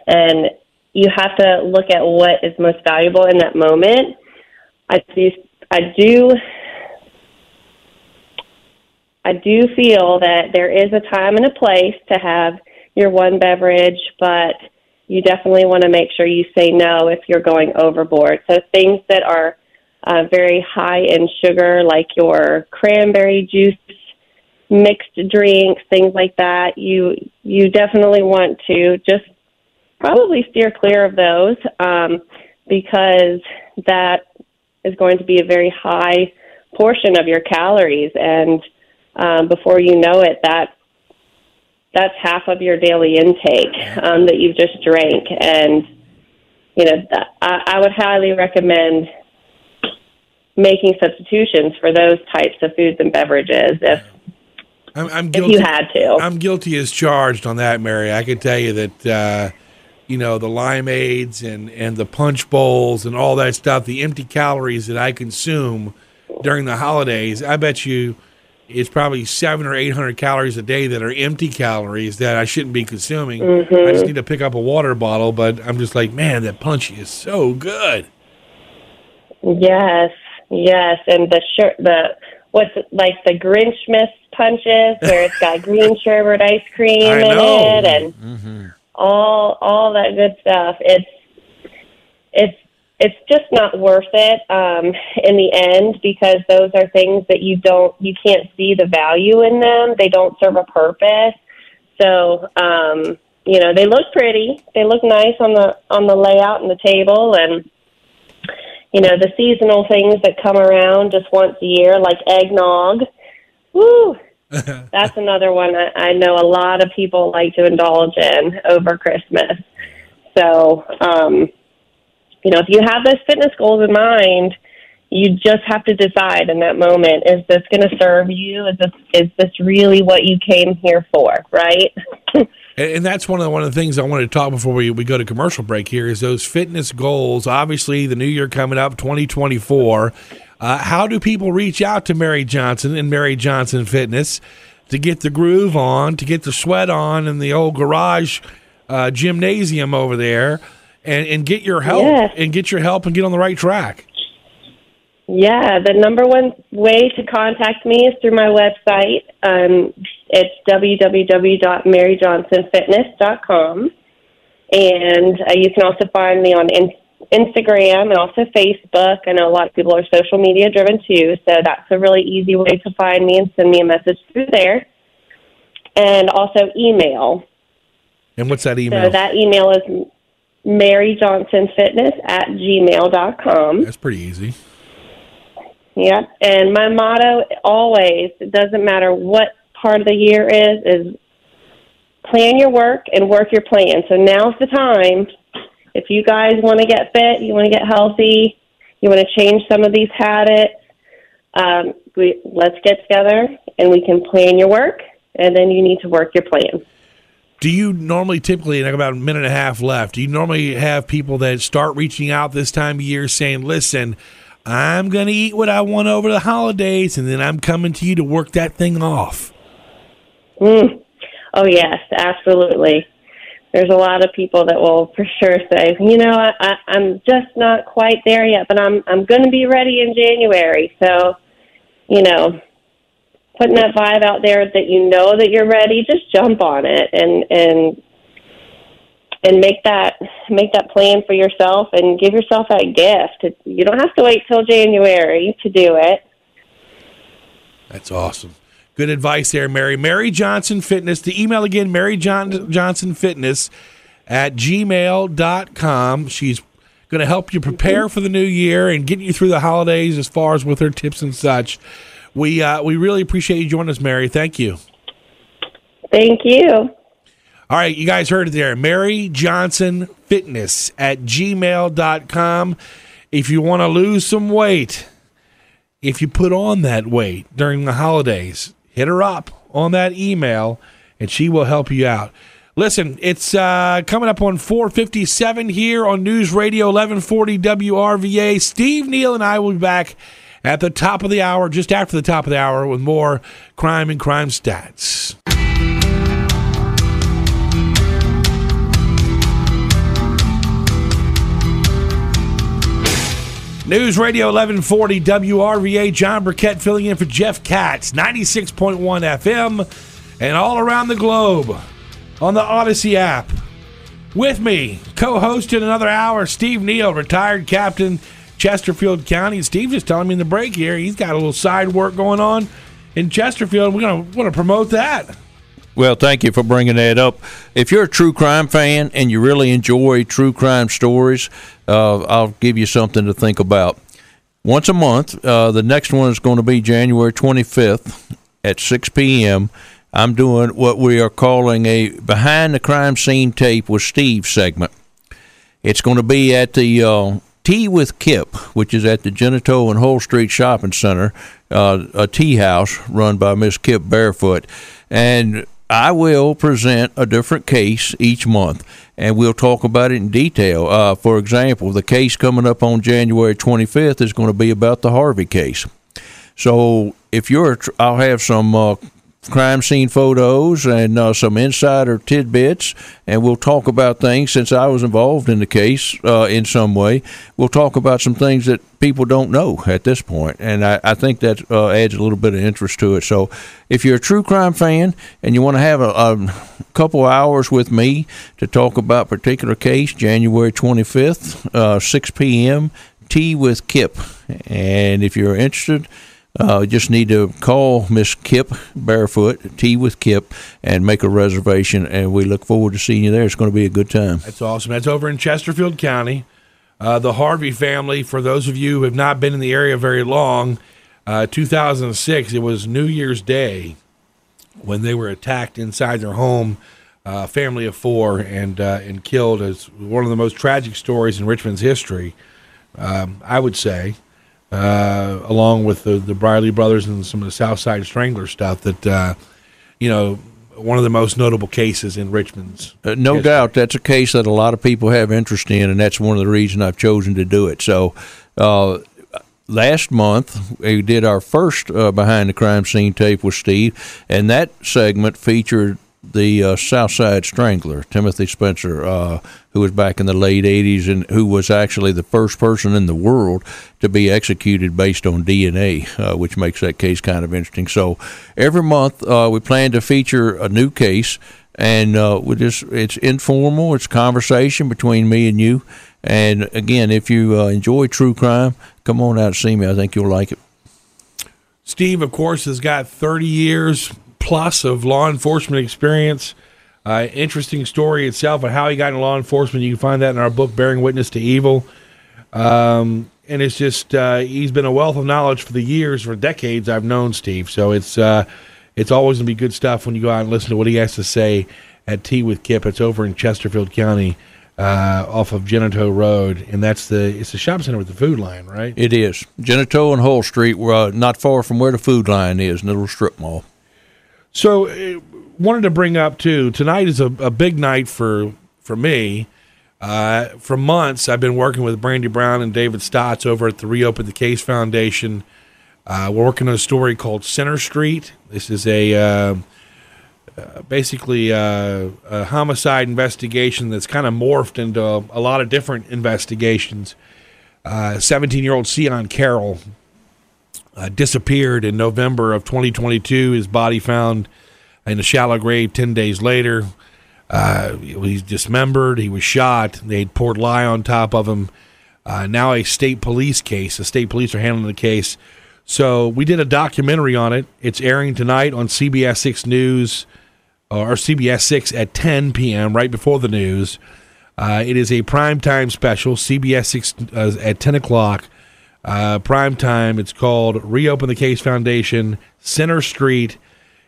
and you have to look at what is most valuable in that moment i do i do i do feel that there is a time and a place to have your one beverage but you definitely want to make sure you say no if you're going overboard so things that are uh, very high in sugar, like your cranberry juice, mixed drinks, things like that. You you definitely want to just probably steer clear of those um, because that is going to be a very high portion of your calories, and um, before you know it, that that's half of your daily intake um, that you've just drank, and you know I, I would highly recommend making substitutions for those types of foods and beverages if I'm, I'm if you had to. I'm guilty as charged on that, Mary. I can tell you that, uh, you know, the limeades and, and the punch bowls and all that stuff, the empty calories that I consume during the holidays, I bet you it's probably seven or 800 calories a day that are empty calories that I shouldn't be consuming. I just Mhm. need to pick up a water bottle, but I'm just like, man, that punchy is so good. Yes, yes, and the shirt, the what's it, like the Grinchmas punches where it's got green sherbet ice cream I in know. it and all all that good stuff. It's it's it's just not worth it um, in the end because those are things that you don't you can't see the value in them. They don't serve a purpose. So um, you know they look pretty. They look nice on the on the layout and the table and you know, the seasonal things that come around just once a year, like eggnog. Woo! That's another one I, I know a lot of people like to indulge in over Christmas. So, um, you know, if you have those fitness goals in mind, you just have to decide in that moment: is this going to serve you? Is this is this really what you came here for? Right? And, that's one of the, one of the things I wanted to talk before we, we go to commercial break here is those fitness goals. Obviously, the new year coming up, 2024. Uh, how do people reach out to Mary Johnson and Mary Johnson Fitness to get the groove on, to get the sweat on in the old garage uh, gymnasium over there, and, and get your help Yes. and get your help and get on the right track? Yeah, the number one way to contact me is through my website. Um, it's www.maryjohnsonfitness.com. And uh, you can also find me on in- Instagram and also Facebook. I know a lot of people are social media driven too, so that's a really easy way to find me and send me a message through there. And also email. And what's that email? So that email is Mary Johnson Fitness at gmail.com. That's pretty easy. Yep. And my motto always, it doesn't matter what part of the year is, is plan your work and work your plan. So now's the time. If you guys want to get fit, you want to get healthy, you want to change some of these habits, um, we, let's get together and we can plan your work, and then you need to work your plan. Do you normally typically, and I got about a minute and a half left, do you normally have people that start reaching out this time of year saying, listen, I'm going to eat what I want over the holidays, and then I'm coming to you to work that thing off? Mm. Oh, yes, absolutely. There's a lot of people that will for sure say, you know, I, I, I'm just not quite there yet, but I'm I'm going to be ready in January. So, you know, putting that vibe out there that you know that you're ready, just jump on it and and and make that make that plan for yourself and give yourself that gift. You don't have to wait till January to do it. That's awesome. Good advice there, Mary. Mary Johnson Fitness. The email again, Mary John- Johnson Fitness at gmail.com. She's going to help you prepare mm-hmm. for the new year and get you through the holidays as far as with her tips and such. We, uh, we really appreciate you joining us, Mary. Thank you. Thank you. All right, you guys heard it there. Mary Johnson Fitness at gmail.com. If you want to lose some weight, if you put on that weight during the holidays, hit her up on that email and she will help you out. Listen, it's uh, coming up on 457 here on News Radio 1140 WRVA. Steve Neal and I will be back at the top of the hour, just after the top of the hour, with more crime and crime stats. News Radio 1140 WRVA. Jon Burkett filling in for Jeff Katz, 96.1 FM, and all around the globe on the Audacy app. With me, co hosting another hour, Steve Neal, retired captain, Chesterfield County. Steve just telling me in the break here, he's got a little side work going on in Chesterfield. We're to want to promote that. Well, thank you for bringing that up. If you're a true crime fan and you really enjoy true crime stories, uh, I'll give you something to think about. Once a month, uh, the next one is going to be January 25th at 6 p.m. I'm doing what we are calling a behind the crime scene tape with Steve segment. It's going to be at the uh, Tea with Kip, which is at the Genito and Hull Street Shopping Center, uh, a tea house run by Miss Kip Barefoot. And I will present a different case each month, and we'll talk about it in detail. Uh, for example, the case coming up on January 25th is going to be about the Harvey case. So if you're, I'll have some uh, crime scene photos and uh, some insider tidbits, and we'll talk about things since I was involved in the case uh, in some way. We'll talk about some things that people don't know at this point, and I, I think that uh, adds a little bit of interest to it. So, if you're a true crime fan and you want to have a, a couple hours with me to talk about particular case, January 25th, uh, 6 p.m. Tea with Kip, and if you're interested. Uh, just need to call Miss Kip Barefoot, Tea with Kip, and make a reservation. And we look forward to seeing you there. It's going to be a good time. That's awesome. That's over in Chesterfield County. Uh, the Harvey family, for those of you who have not been in the area very long, uh, 2006, it was New Year's Day when they were attacked inside their home, uh, family of four, and uh, and killed. As one of the most tragic stories in Richmond's history, um, I would say uh, along with the, the Briley brothers and some of the Southside Strangler stuff that, uh, you know, one of the most notable cases in Richmond's. Uh, no history. doubt, that's a case that a lot of people have interest in, and that's one of the reasons I've chosen to do it. So, uh, last month we did our first uh, behind the crime scene tape with Steve, and that segment featured the uh, Southside Strangler, Timothy Spencer, uh, who was back in the late 80s and who was actually the first person in the world to be executed based on DNA, uh, which makes that case kind of interesting. So every month uh, we plan to feature a new case, and uh, we just it's informal, it's conversation between me and you. And again, if you uh, enjoy true crime, come on out and see me. I think you'll like it. Steve, of course, has got 30 years plus of law enforcement experience. Uh, interesting story itself of how he got in law enforcement. You can find that in our book, Bearing Witness to Evil. Um, and it's just uh, he's been a wealth of knowledge for the years, for decades I've known Steve. So it's uh, it's always gonna be good stuff when you go out and listen to what he has to say at Tea with Kip. It's over in Chesterfield County, uh, off of Genito Road, and that's the it's the shop center with the Food Lion, right? It is Genito and Hull Street, uh, not far from where the Food Lion is, in the little strip mall. So, uh, wanted to bring up too. Tonight is a, a big night for for me. Uh, for months, I've been working with Brandy Brown and David Stotts over at the Reopen the Case Foundation. Uh, we're working on a story called Center Street. This is a uh, uh basically a, a, homicide investigation that's kind of morphed into a, a, lot of different investigations. 17 year old Sion Carroll uh, disappeared in November of 2022. His body found in a shallow grave 10 days later. Uh, he's dismembered. He was shot. They poured lye on top of him. Uh, now a state police case. The state police are handling the case. So we did a documentary on it. It's airing tonight on CBS 6 News or CBS 6 at 10 p.m. right before the news. Uh, it is a prime time special. CBS 6 uh, at 10 o'clock. Uh, prime time. It's called Reopen the Case Foundation, Center Street.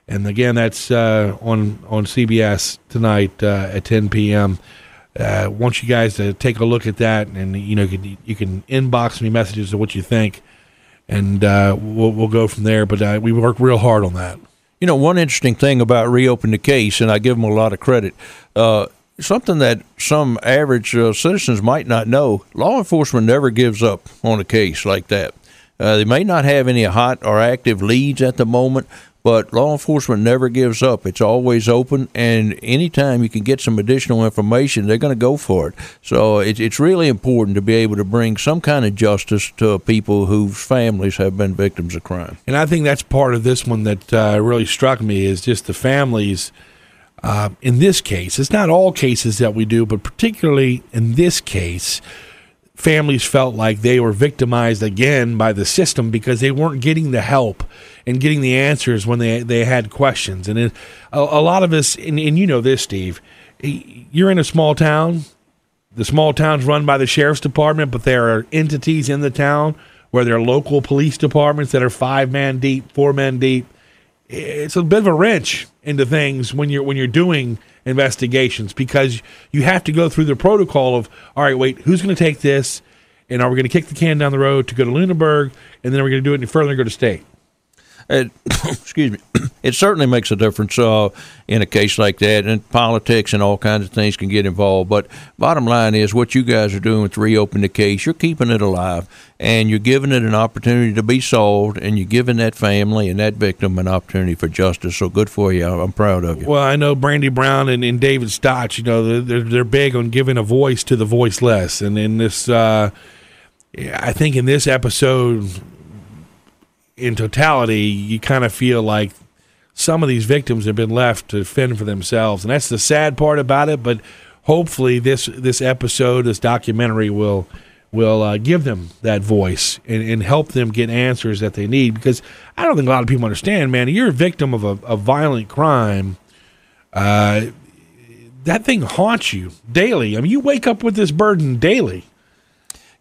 And again, that's uh, on on CBS tonight uh, at 10 p.m. Uh, want you guys to take a look at that, and you know you can, you can inbox me messages of what you think, and uh, we'll we'll go from there. But uh, we work real hard on that. You know, one interesting thing about reopen the case, and I give them a lot of credit. Uh, something that some average citizens might not know: law enforcement never gives up on a case like that. Uh, they may not have any hot or active leads at the moment, but law enforcement never gives up. It's always open, and anytime you can get some additional information, they're going to go for it. So it, it's really important to be able to bring some kind of justice to people whose families have been victims of crime. And I think that's part of this one that uh, really struck me is just the families. Uh, in this case, it's not all cases that we do, but particularly in this case, families felt like they were victimized again by the system because they weren't getting the help and getting the answers when they they had questions. And it, a, a, lot of us, and, and you know this, Steve, you're in a small town. The small town's run by the sheriff's department, but there are entities in the town where there are local police departments that are five man deep, four men deep. It's a bit of a wrench into things when you're when you're doing investigations because you have to go through the protocol of all right, wait, who's going to take this, and are we going to kick the can down the road to go to Lunenburg, and then we're we going to do it any further and go to state? It, excuse me. It certainly makes a difference uh, in a case like that, and politics and all kinds of things can get involved. But bottom line is, what you guys are doing with reopen the case, you're keeping it alive, and you're giving it an opportunity to be solved, and you're giving that family and that victim an opportunity for justice. So good for you. I'm proud of you. Well, I know Brandy Brown and, and David Stotts. You know, they're they're big on giving a voice to the voiceless, and in this. Uh, I think in this episode, in totality, you kind of feel like some of these victims have been left to fend for themselves, and that's the sad part about it. But hopefully, this this episode, this documentary, will will uh, give them that voice and, and, help them get answers that they need. Because I don't think a lot of people understand, man. You're a victim of a, a violent crime. Uh, that thing haunts you daily. I mean, you wake up with this burden daily.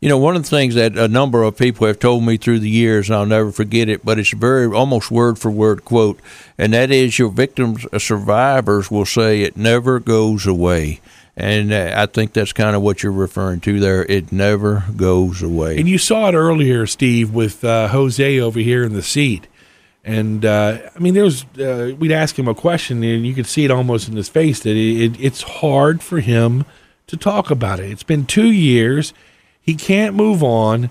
You know, one of the things that a number of people have told me through the years, and I'll never forget it, but it's very almost word for word quote, and that is your victims, uh, survivors will say it never goes away. And uh, I think that's kind of what you're referring to there. It never goes away. And you saw it earlier, Steve, with uh, Jose over here in the seat. And uh, I mean, there was uh, we'd ask him a question, and you could see it almost in his face that it, it, it's hard for him to talk about it. It's been two years he can't move on.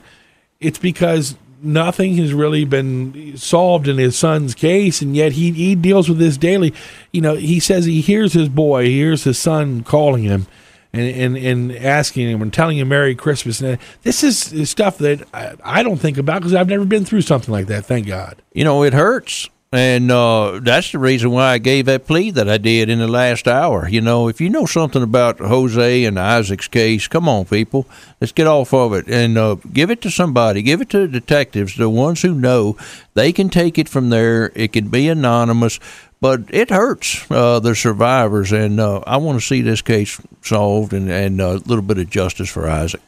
It's because nothing has really been solved in his son's case, and yet he, he deals with this daily. You know, he says he hears his boy, he hears his son calling him and, and, and asking him and telling him Merry Christmas. And this is stuff that I, I don't think about because I've never been through something like that, thank God. You know, it hurts. And uh, that's the reason why I gave that plea that I did in the last hour. You know, if you know something about Jose and Isaac's case, come on, people, let's get off of it and uh, give it to somebody. Give it to the detectives, the ones who know. They can take it from there. It can be anonymous, but it hurts uh, the survivors. And uh, I want to see this case solved and, and a little bit of justice for Isaac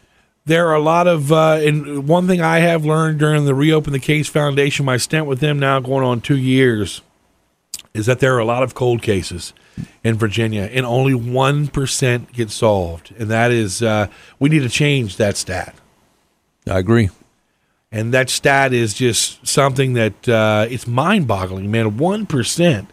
there are a lot of uh, and one thing I have learned during the reopen the case foundation, my stint with them now going on two years, is that there are a lot of cold cases in Virginia, and only one percent get solved, and that is uh, we need to change that stat. I agree, and that stat is just something that uh, it's mind-boggling, man. One percent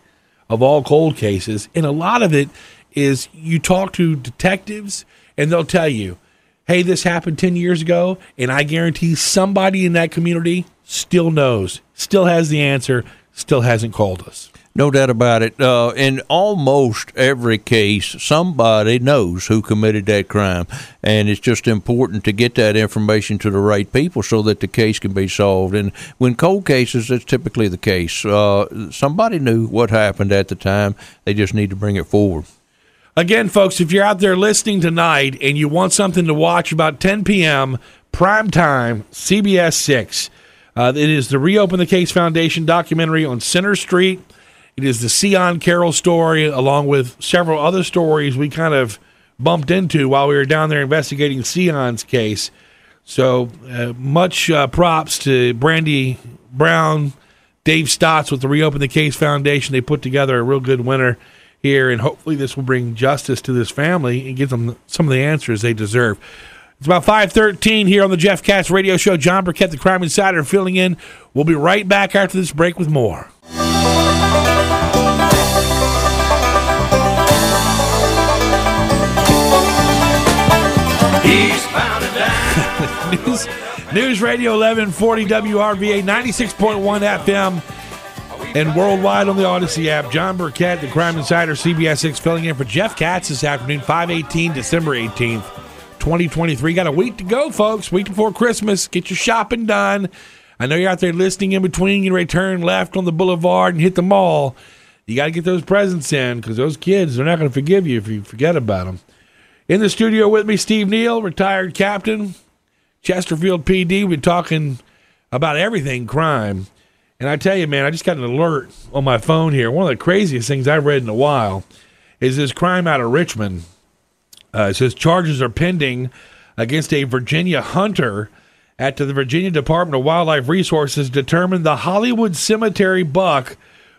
of all cold cases, and a lot of it is you talk to detectives, and they'll tell you hey, this happened 10 years ago, and I guarantee somebody in that community still knows, still has the answer, still hasn't called us. No doubt about it. Uh, in almost every case, somebody knows who committed that crime, and it's just important to get that information to the right people so that the case can be solved. And when cold cases, that's typically the case. Uh, somebody knew what happened at the time; they just need to bring it forward. Again, folks, if you're out there listening tonight and you want something to watch about 10 p.m. prime time, CBS 6, uh, it is the Reopen the Case Foundation documentary on Center Street. It is the Sion Carroll story, along with several other stories we kind of bumped into while we were down there investigating Sion's case. So, uh, much uh, props to Brandy Brown, Dave Stotts with the Reopen the Case Foundation. They put together a real good winner here, and hopefully this will bring justice to this family and give them some of the answers they deserve. It's about 513 here on the Jeff Katz Radio Show. Jon Burkett, the Crime Insider, filling in. We'll be right back after this break with more. News, News Radio 1140 WRVA 96.1 FM and worldwide on the Audacy app. Jon Burkett, the Crime Insider, CBS 6, filling in for Jeff Katz this afternoon, 518, December 18th, 2023. Got a week to go, folks. Week before Christmas. Get your shopping done. I know you're out there listening in between. You return left on the boulevard and hit the mall. You got to get those presents in because those kids, they're not going to forgive you if you forget about them. In the studio with me, Steve Neal, retired captain, Chesterfield PD. Been talking about everything crime. And I tell you, man, I just got an alert on my phone here. One of the craziest things I've read in a while is this crime out of Richmond. Uh, it says charges are pending against a Virginia hunter after the Virginia Department of Wildlife Resources determined the Hollywood Cemetery buck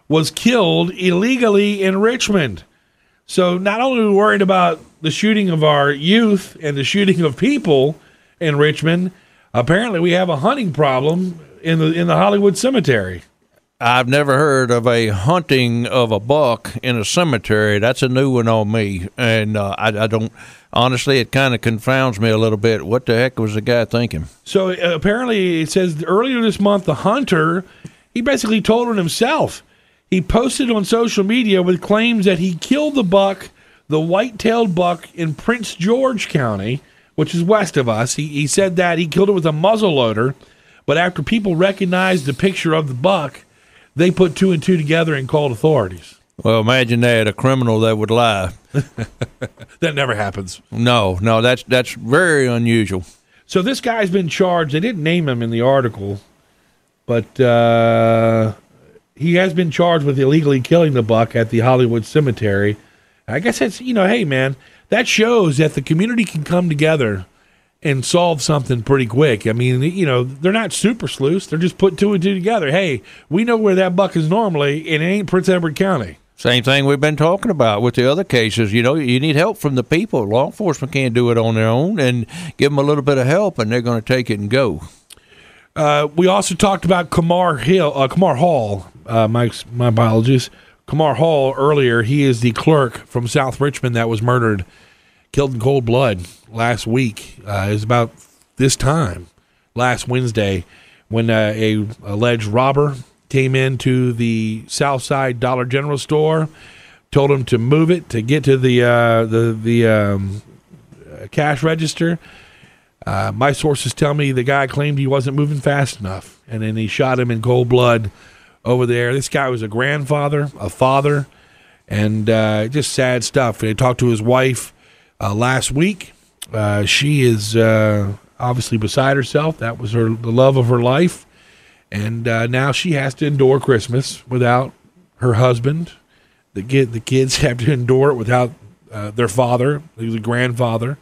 was killed illegally in Richmond. So not only are we worried about the shooting of our youth and the shooting of people in Richmond, apparently we have a hunting problem in the in the Hollywood Cemetery. I've never heard of a hunting of a buck in a cemetery. That's a new one on me, and uh, I, I, don't. Honestly, it kind of confounds me a little bit. What the heck was the guy thinking? So uh, apparently, it says earlier this month, the hunter he basically told on himself. He posted on social media with claims that he killed the buck, the white-tailed buck in Prince George County, which is west of us. He, he said that he killed it with a muzzle loader but after people recognized the picture of the buck, they put two and two together and called authorities. Well, imagine that a criminal that would lie. that never happens. No, no, that's that's very unusual. So this guy's been charged. They didn't name him in the article, but uh, he has been charged with illegally killing the buck at the Hollywood Cemetery. I guess that's you know, hey man, that shows that the community can come together and solve something pretty quick. I mean, you know, they're not super sleuths. They're just put two and two together. Hey, we know where that buck is normally, and it ain't Prince Edward County. Same thing we've been talking about with the other cases. You know, you need help from the people. Law enforcement can't do it on their own, and give them a little bit of help, and they're going to take it and go. Uh, we also talked about Kamar Hill, uh, Kamar Hall. Uh, my my apologies, Kamar Hall earlier. He is the clerk from South Richmond that was murdered killed in cold blood last week. Uh, it was about this time last Wednesday when uh, a alleged robber came into the Southside Dollar General store, told him to move it to get to the uh, the the um, cash register. Uh, my sources tell me the guy claimed he wasn't moving fast enough, and then he shot him in cold blood over there. This guy was a grandfather, a father, and uh, just sad stuff. I talked to his wife uh, last week. Uh, she is uh, obviously beside herself. That was her the love of her life, and uh, now she has to endure Christmas without her husband. The kid, the kids have to endure it without uh, their father, the grandfather.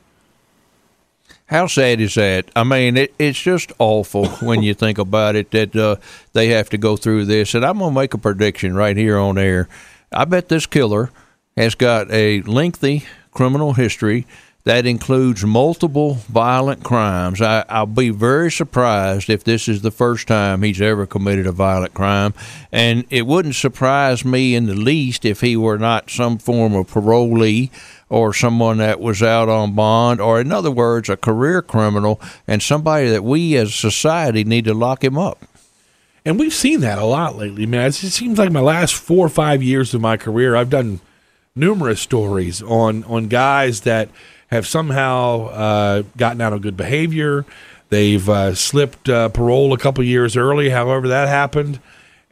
How sad is that? I mean, it, it's just awful when you think about it that uh, they have to go through this. And I'm going to make a prediction right here on air. I bet this killer has got a lengthy criminal history that includes multiple violent crimes. I, I'll be very surprised if this is the first time he's ever committed a violent crime. And it wouldn't surprise me in the least if he were not some form of parolee or someone that was out on bond, or in other words, a career criminal and somebody that we as a society need to lock him up. And we've seen that a lot lately, man. It seems like my last four or five years of my career, I've done numerous stories on on guys that have somehow uh, gotten out of good behavior. They've uh, slipped uh, parole a couple years early, however that happened,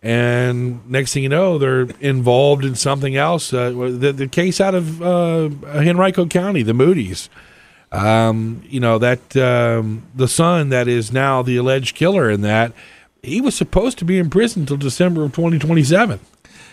and next thing you know, they're involved in something else. Uh, the, the case out of uh, Henrico County, the Moody's. Um, you know that um, the son that is now the alleged killer in that he was supposed to be in prison until December of 2027.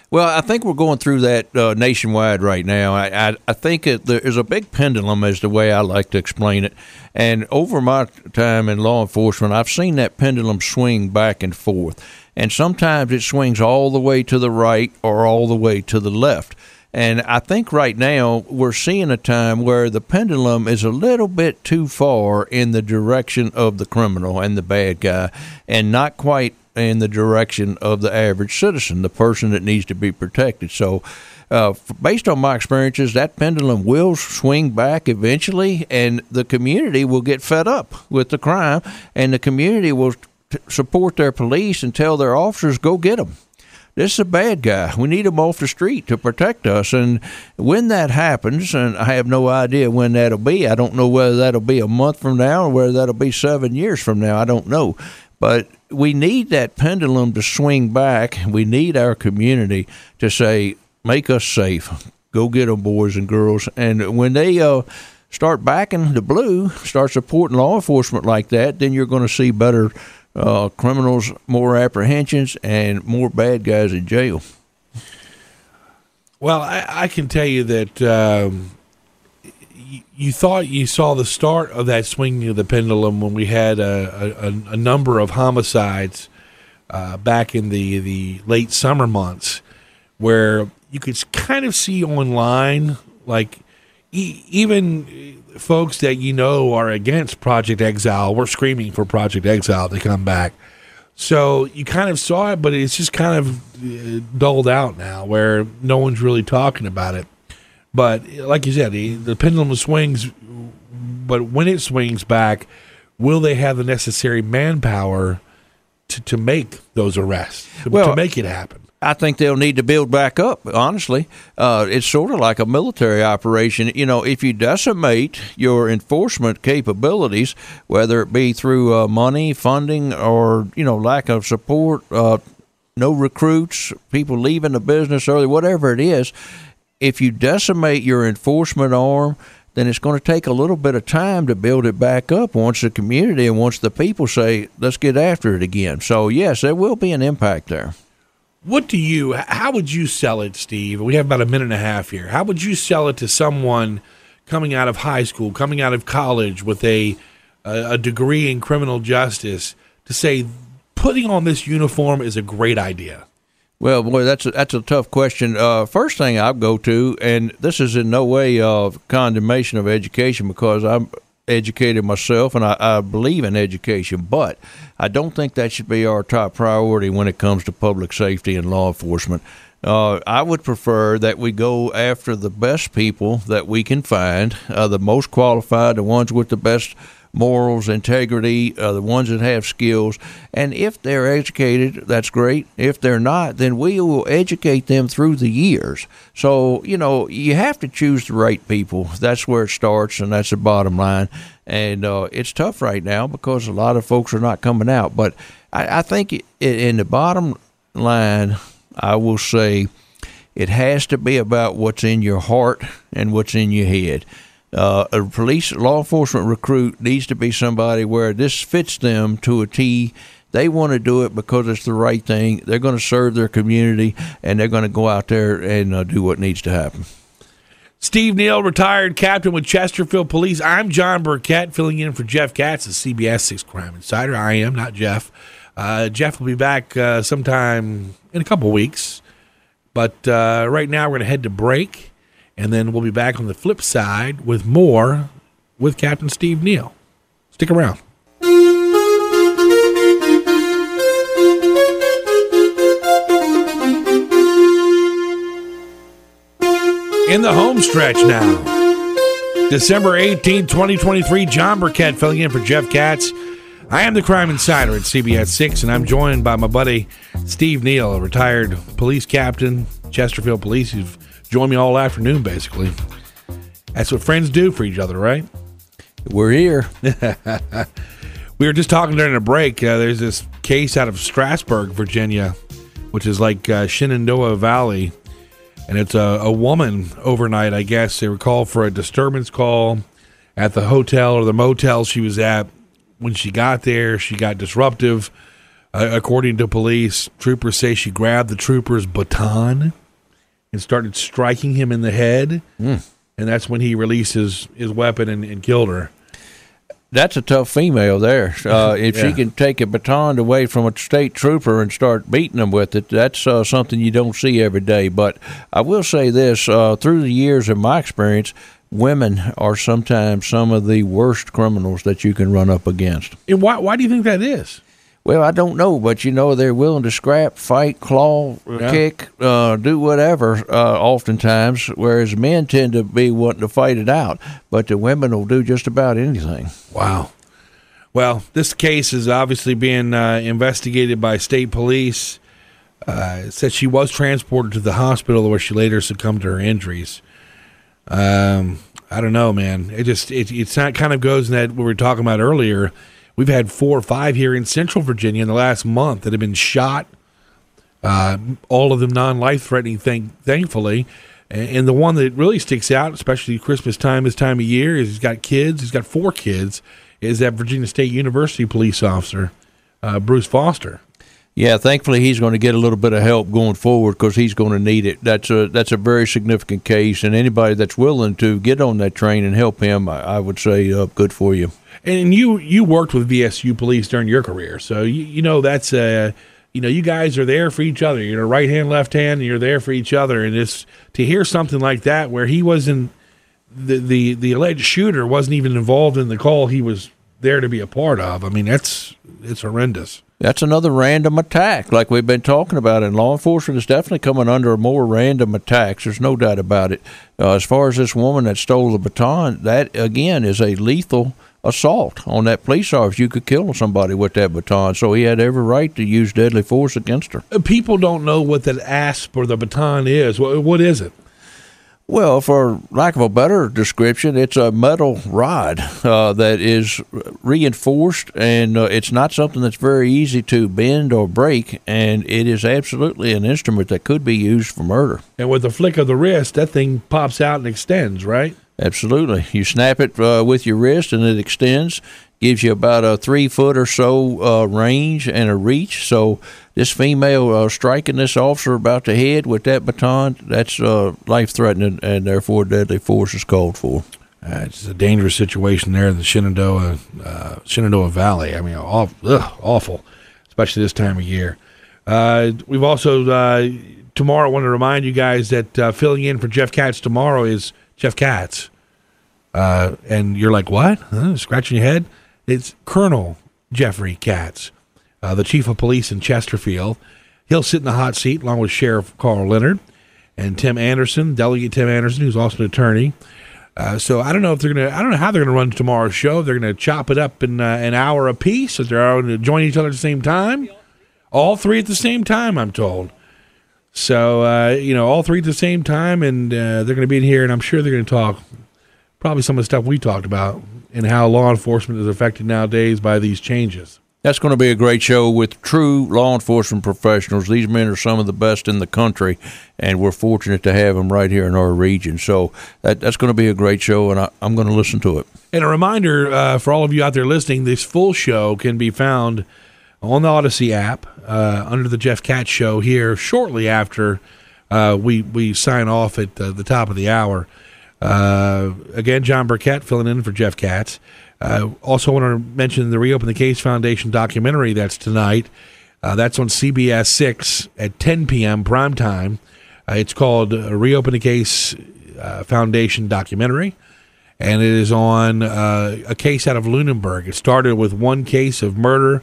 Well, I think we're going through that uh, nationwide right now. I, I, I think it, there's a big pendulum, as the way I like to explain it. And over my time in law enforcement, I've seen that pendulum swing back and forth. And sometimes it swings all the way to the right or all the way to the left. And I think right now we're seeing a time where the pendulum is a little bit too far in the direction of the criminal and the bad guy, and not quite in the direction of the average citizen, the person that needs to be protected. So, uh, based on my experiences, that pendulum will swing back eventually, and the community will get fed up with the crime, and the community will t- support their police and tell their officers, go get them. This is a bad guy. We need him off the street to protect us. And when that happens, and I have no idea when that'll be, I don't know whether that'll be a month from now or whether that'll be seven years from now. I don't know. But we need that pendulum to swing back. We need our community to say, make us safe. Go get them, boys and girls. And when they uh, start backing the blue, start supporting law enforcement like that, then you're going to see better uh, criminals, more apprehensions, and more bad guys in jail. Well, I, I can tell you that um, you thought you saw the start of that swinging of the pendulum when we had a, a, a number of homicides uh, back in the, the late summer months where you could kind of see online, like e- even folks that you know are against Project Exile were screaming for Project Exile to come back. So you kind of saw it, but it's just kind of uh, dulled out now where no one's really talking about it. But like you said, the, the pendulum swings. But when it swings back, will they have the necessary manpower to, to make those arrests to, well, to make it happen? I think they'll need to build back up. Honestly, uh, it's sort of like a military operation. You know, if you decimate your enforcement capabilities, whether it be through uh, money, funding, or you know, lack of support, uh, no recruits, people leaving the business early, whatever it is, if you decimate your enforcement arm, then it's going to take a little bit of time to build it back up once the community and once the people say, let's get after it again. So, yes, there will be an impact there. What do you, how would you sell it, Steve? We have about a minute and a half here. How would you sell it to someone coming out of high school, coming out of college with a, a degree in criminal justice to say, putting on this uniform is a great idea? Well, boy, that's a, that's a tough question. Uh, first thing I'll go to, and this is in no way of condemnation of education because I'm educated myself and I, I believe in education, but I don't think that should be our top priority when it comes to public safety and law enforcement. Uh, I would prefer that we go after the best people that we can find, uh, the most qualified, the ones with the best morals, integrity, uh, the ones that have skills. And if they're educated, that's great. If they're not, then we will educate them through the years. So, you know, you have to choose the right people. That's where it starts, and that's the bottom line. And uh, it's tough right now because a lot of folks are not coming out. But I, I think in the bottom line, I will say it has to be about what's in your heart and what's in your head. Uh, a police law enforcement recruit needs to be somebody where this fits them to a T. They want to do it because it's the right thing. They're going to serve their community, and they're going to go out there and uh, do what needs to happen. Steve Neal, retired captain with Chesterfield Police. I'm Jon Burkett, filling in for Jeff Katz, the CBS 6 Crime Insider. I am, not Jeff. Uh, Jeff will be back uh, sometime in a couple weeks. But uh, right now, we're going to head to break, and then we'll be back on the flip side with more with Captain Steve Neal. Stick around. In the home stretch now. December 18, 2023, Jon Burkett filling in for Jeff Katz. I am the crime insider at CBS 6, and I'm joined by my buddy Steve Neal, a retired police captain, Chesterfield Police. You've joined me all afternoon, basically. That's what friends do for each other, right? We're here. we were just talking during a break. Uh, there's this case out of Strasburg, Virginia, which is like uh, Shenandoah Valley and it's a, a woman overnight. I guess they were called for a disturbance call at the hotel or the motel she was at. When she got there, she got disruptive. Uh, according to police, troopers say she grabbed the trooper's baton and started striking him in the head. Mm. And that's when he released his, his weapon and, and killed her that's a tough female there. Uh, if yeah. she can take a baton away from a state trooper and start beating them with it, that's uh, something you don't see every day. But I will say this: uh, through the years of my experience, women are sometimes some of the worst criminals that you can run up against. And why? Why do you think that is? Well, I don't know, but you know they're willing to scrap, fight, claw, yeah. kick, uh, do whatever. Uh, oftentimes, whereas men tend to be wanting to fight it out, but the women will do just about anything. Wow. Well, this case is obviously being uh, investigated by state police. Uh, it said she was transported to the hospital where she later succumbed to her injuries. Um, I don't know, man. It just it it's not kind of goes in that what we were talking about earlier We've had four or five here in Central Virginia in the last month that have been shot. Uh, all of them non-life threatening, thank, thankfully. And, and the one that really sticks out, especially Christmas time, this time of year, is he's got kids. He's got four kids. Is that Virginia State University police officer, uh, Bruce Foster? Yeah, thankfully he's going to get a little bit of help going forward because he's going to need it. That's a that's a very significant case, and anybody that's willing to get on that train and help him, I, I would say, uh, good for you and you you worked with VSU police during your career, so you, you know that's uh you know you guys are there for each other. You're right hand, left hand, and you're there for each other. And it's to hear something like that where he wasn't the the the alleged shooter wasn't even involved in the call he was there to be a part of. I mean that's it's horrendous. That's another random attack, like we've been talking about. And law enforcement is definitely coming under more random attacks. There's no doubt about it. Uh, as far as this woman that stole the baton, that again is a lethal assault on that police officer. You could kill somebody with that baton. So he had every right to use deadly force against her. Uh, people don't know what that asp or the baton is. What, what is it? Well, for lack of a better description, it's a metal rod uh, that is reinforced, and uh, it's not something that's very easy to bend or break. And it is absolutely an instrument that could be used for murder. And with the flick of the wrist, that thing pops out and extends, right? Absolutely. You snap it uh, with your wrist and it extends, gives you about a three foot or so uh, range and a reach. So, this female uh, striking this officer about the head with that baton, that's uh, life threatening and therefore deadly force is called for. Uh, it's a dangerous situation there in the Shenandoah, uh, Shenandoah Valley. I mean, awful, ugh, awful, especially this time of year. we've also, tomorrow, I want to remind you guys that filling in for Jeff Katz tomorrow is Jeff Katz. Uh, and you're like, what? Huh? Scratching your head? It's Colonel Jeffrey Katz, uh, the chief of police in Chesterfield. He'll sit in the hot seat along with Sheriff Karl Leonard and Tim Anderson, Delegate Tim Anderson, who's also an attorney. Uh, so I don't know if they're gonna. I don't know how they're gonna run tomorrow's show. They're gonna chop it up in uh, an hour apiece. If they're going to join each other at the same time, all three at the same time. I'm told. So uh, you know, all three at the same time, and uh, they're going to be in here, and I'm sure they're going to talk probably some of the stuff we talked about and how law enforcement is affected nowadays by these changes. That's going to be a great show with true law enforcement professionals. These men are some of the best in the country, and we're fortunate to have them right here in our region. So that, that's going to be a great show, and I, I'm going to listen to it. And a reminder uh, for all of you out there listening: this full show can be found on the Audacy app uh, under the Jeff Katz Show here shortly after uh, we we sign off at uh, the top of the hour. Uh, again, Jon Burkett filling in for Jeff Katz. Uh, also, want to mention the Reopen the Case Foundation documentary that's tonight. Uh, that's on CBS 6 at 10 p.m. prime time. It's called Reopen the Case Foundation documentary, and it is on a case out of Lunenburg. It started with one case of murder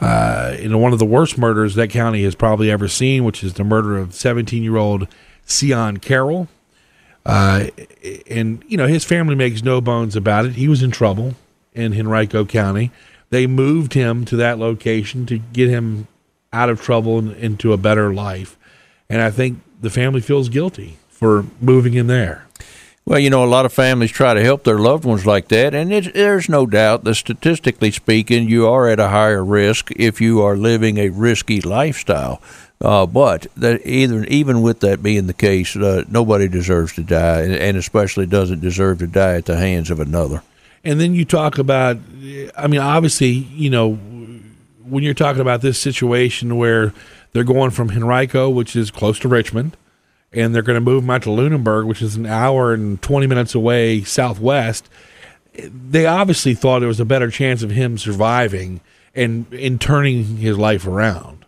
uh, in one of the worst murders that county has probably ever seen, which is the murder of 17 year old Sion Carroll. Uh, and, you know, his family makes no bones about it. He was in trouble in Henrico County. They moved him to that location to get him out of trouble and into a better life. And I think the family feels guilty for moving him there. Well, you know, a lot of families try to help their loved ones like that, and there's no doubt that statistically speaking, you are at a higher risk if you are living a risky lifestyle. Uh, but that either, even with that being the case, uh, nobody deserves to die, and especially doesn't deserve to die at the hands of another. And then you talk about, I mean, obviously, you know, when you're talking about this situation where they're going from Henrico, which is close to Richmond, and they're going to move him out to Lunenburg, which is an hour and 20 minutes away southwest. They obviously thought there was a better chance of him surviving and in turning his life around.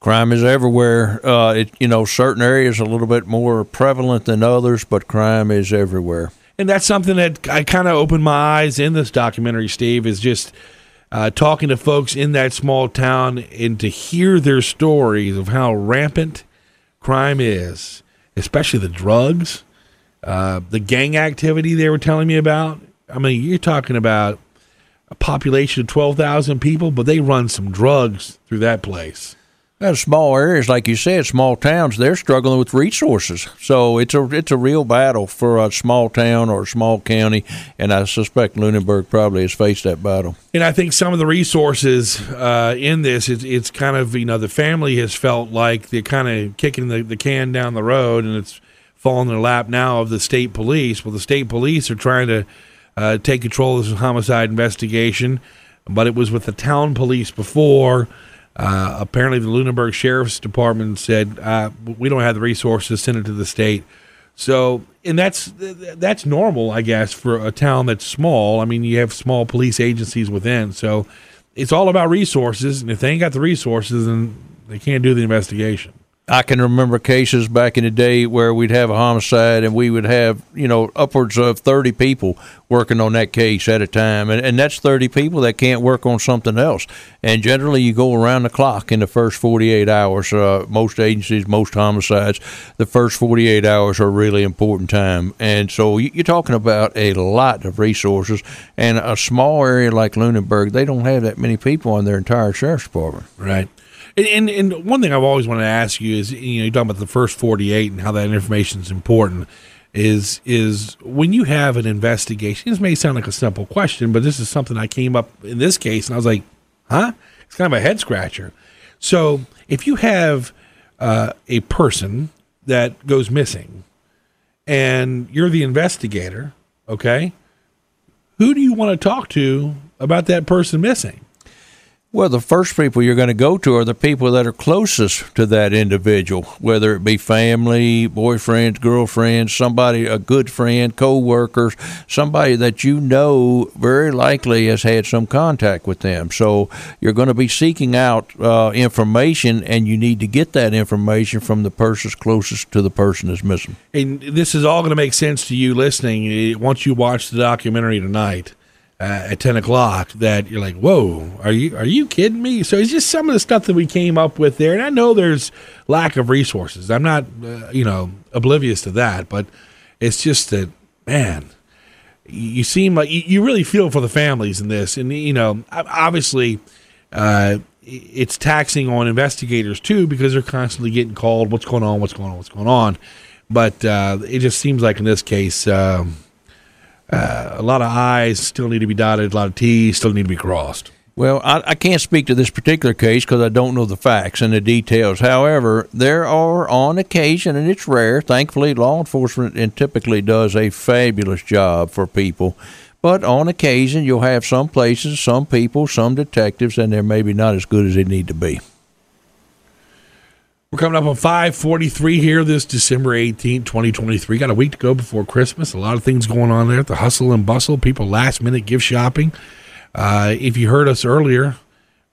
Crime is everywhere. Uh, it, you know, certain areas are a little bit more prevalent than others, but crime is everywhere. And that's something that I kind of opened my eyes in this documentary, Steve, is just uh, talking to folks in that small town and to hear their stories of how rampant crime is especially the drugs, uh, the gang activity they were telling me about. I mean, you're talking about a population of 12,000 people, but they run some drugs through that place. Well, small areas, like you said, small towns, they're struggling with resources. So it's a it's a real battle for a small town or a small county, and I suspect Lunenburg probably has faced that battle. And I think some of the resources uh, in this, it's, it's kind of you know the family has felt like they're kind of kicking the, the can down the road, and it's falling in the lap now of the state police. Well, the state police are trying to uh, take control of this homicide investigation, but it was with the town police before. Uh, apparently, the Lunenburg Sheriff's Department said uh, we don't have the resources send it to the state. So, and that's that's normal, I guess, for a town that's small. I mean, you have small police agencies within, so it's all about resources. And if they ain't got the resources, then they can't do the investigation. I can remember cases back in the day where we'd have a homicide and we would have, you know, upwards of 30 people working on that case at a time. And, and that's 30 people that can't work on something else. And generally, you go around the clock in the first 48 hours. Uh, most agencies, most homicides, the first 48 hours are really important time. And so you're talking about a lot of resources. And a small area like Lunenburg, they don't have that many people in their entire sheriff's department. Right. And, and, one thing I've always wanted to ask you is, you know, you're talking about the first 48 and how that information is important. Is is when you have an investigation? This may sound like a simple question, but this is something I came up in this case, and I was like, "Huh?" It's kind of a head scratcher. So if you have uh, a person that goes missing, and you're the investigator, okay, who do you want to talk to about that person missing? Well, the first people you're going to go to are the people that are closest to that individual, whether it be family, boyfriends, girlfriends, somebody, a good friend, co-workers, somebody that you know very likely has had some contact with them. So you're going to be seeking out uh, information, and you need to get that information from the person closest to the person that's missing. And this is all going to make sense to you listening eh, once you watch the documentary tonight uh, at ten o'clock that you're like, whoa, are you are you kidding me? So it's just some of the stuff that we came up with there, and I know there's lack of resources. I'm not, uh, you know, oblivious to that, but it's just that man, you seem like you really feel for the families in this, and you know, obviously. Uh, it's taxing on investigators too because they're constantly getting called. What's going on? What's going on? What's going on? But uh, it just seems like in this case, um, uh, a lot of I's still need to be dotted, a lot of T's still need to be crossed. Well, I, I can't speak to this particular case because I don't know the facts and the details. However, there are on occasion, and it's rare. Thankfully, law enforcement and typically does a fabulous job for people. But on occasion, you'll have some places, some people, some detectives, and they're maybe not as good as they need to be. We're coming up on 543 here this December 18, 2023. Got a week to go before Christmas. A lot of things going on there. The hustle and bustle, people last minute gift shopping. Uh, if you heard us earlier,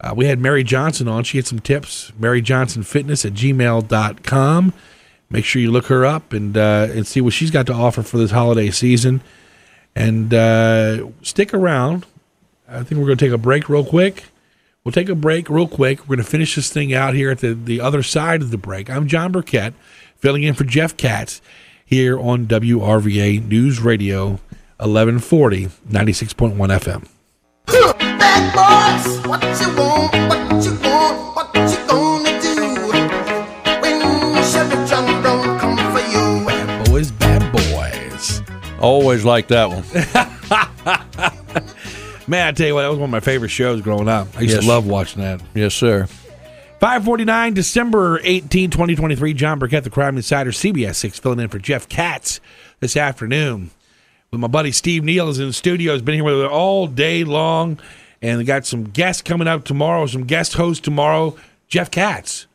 uh, we had Mary Johnson on. She had some tips. Mary Johnson Fitness at gmail.com. Make sure you look her up and uh, and see what she's got to offer for this holiday season. And uh, stick around. I think we're going to take a break real quick. We'll take a break real quick. We're going to finish this thing out here at the, the other side of the break. I'm Jon Burkett, filling in for Jeff Katz here on WRVA News Radio 1140, 96.1 FM. Bad boys, what you want, what you want, what you gonna do when Chevy John Brown come for you? Bad boys, bad boys. Always like that one. Man, I tell you what, that was one of my favorite shows growing up. I used Yes. to love watching that. Yes, sir. 549, December 18, 2023. Jon Burkett, the Crime Insider, CBS 6, filling in for Jeff Katz this afternoon. With my buddy Steve Neal is in the studio. He's been here with us all day long. And we got some guests coming up tomorrow, some guest hosts tomorrow. Jeff Katz.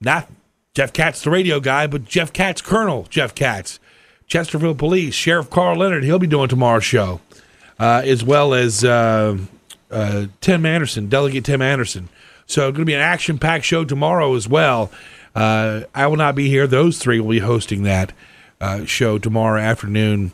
Not Jeff Katz, the radio guy, but Jeff Katz, Colonel Jeff Katz. Chesterfield Police, Sheriff Karl Leonard, he'll be doing tomorrow's show. Uh, as well as uh, uh, Tim Anderson, Delegate Tim Anderson. So it's going to be an action-packed show tomorrow as well. Uh, I will not be here. Those three will be hosting that uh, show tomorrow afternoon,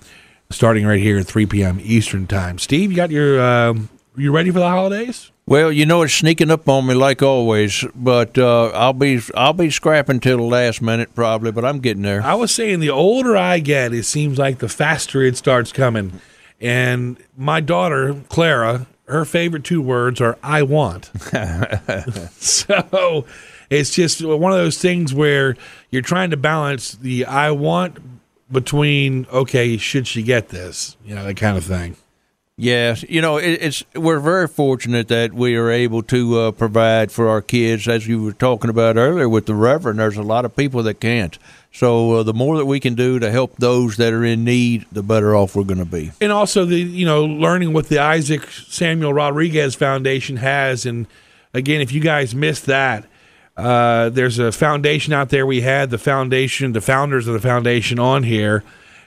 starting right here at 3 p.m. Eastern Time. Steve, you got your um you ready for the holidays? Well, you know it's sneaking up on me like always, but uh, I'll be I'll be scrapping till the last minute probably, but I'm getting there. I was saying the older I get, it seems like the faster it starts coming. And my daughter, Clara, her favorite two words are I want. so it's just one of those things where you're trying to balance the I want between, okay, should she get this? You know, that kind of thing. Yes, you know it, it's we're very fortunate that we are able to uh, provide for our kids, as you were talking about earlier with the Reverend. There's a lot of people that can't. So uh, the more that we can do to help those that are in need, the better off we're going to be. and also the you know learning what the Isaac Samuel Rodriguez Foundation has, and again, if you guys missed that, uh, there's a foundation out there. We had the foundation, the founders of the foundation on here,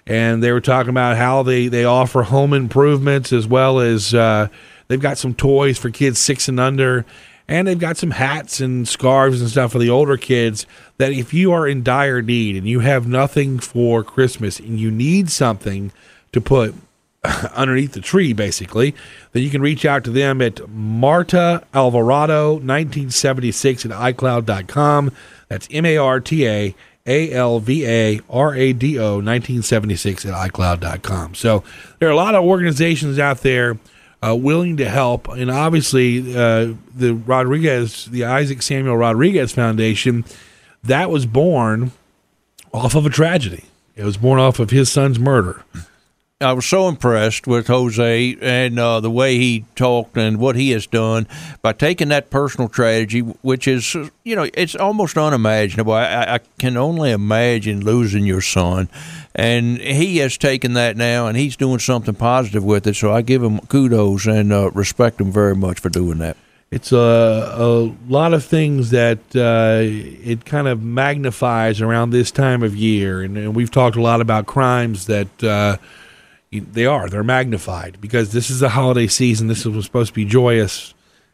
and they were talking about how they they offer home improvements as well as uh, they've got some toys for kids six and under. And they've got some hats and scarves and stuff for the older kids. That if you are in dire need and you have nothing for Christmas and you need something to put underneath the tree, basically, then you can reach out to them at Marta Alvarado 1976 at iCloud.com. That's M A R T A A L V A R A D O 1976 at iCloud.com. So there are a lot of organizations out there uh, willing to help. And obviously, uh, the Rodriguez, the Isaac Samuel Rodriguez Foundation, that was born off of a tragedy. It was born off of his son's murder. I was so impressed with Jose and uh, the way he talked and what he has done by taking that personal tragedy, which is, you know, it's almost unimaginable. I, I- can only imagine losing your son. And he has taken that now and he's doing something positive with it. So I give him kudos and uh, respect him very much for doing that. It's a, a lot of things that uh, it kind of magnifies around this time of year. And, and we've talked a lot about crimes that uh, they are. They're magnified because this is the holiday season. This is supposed to be joyous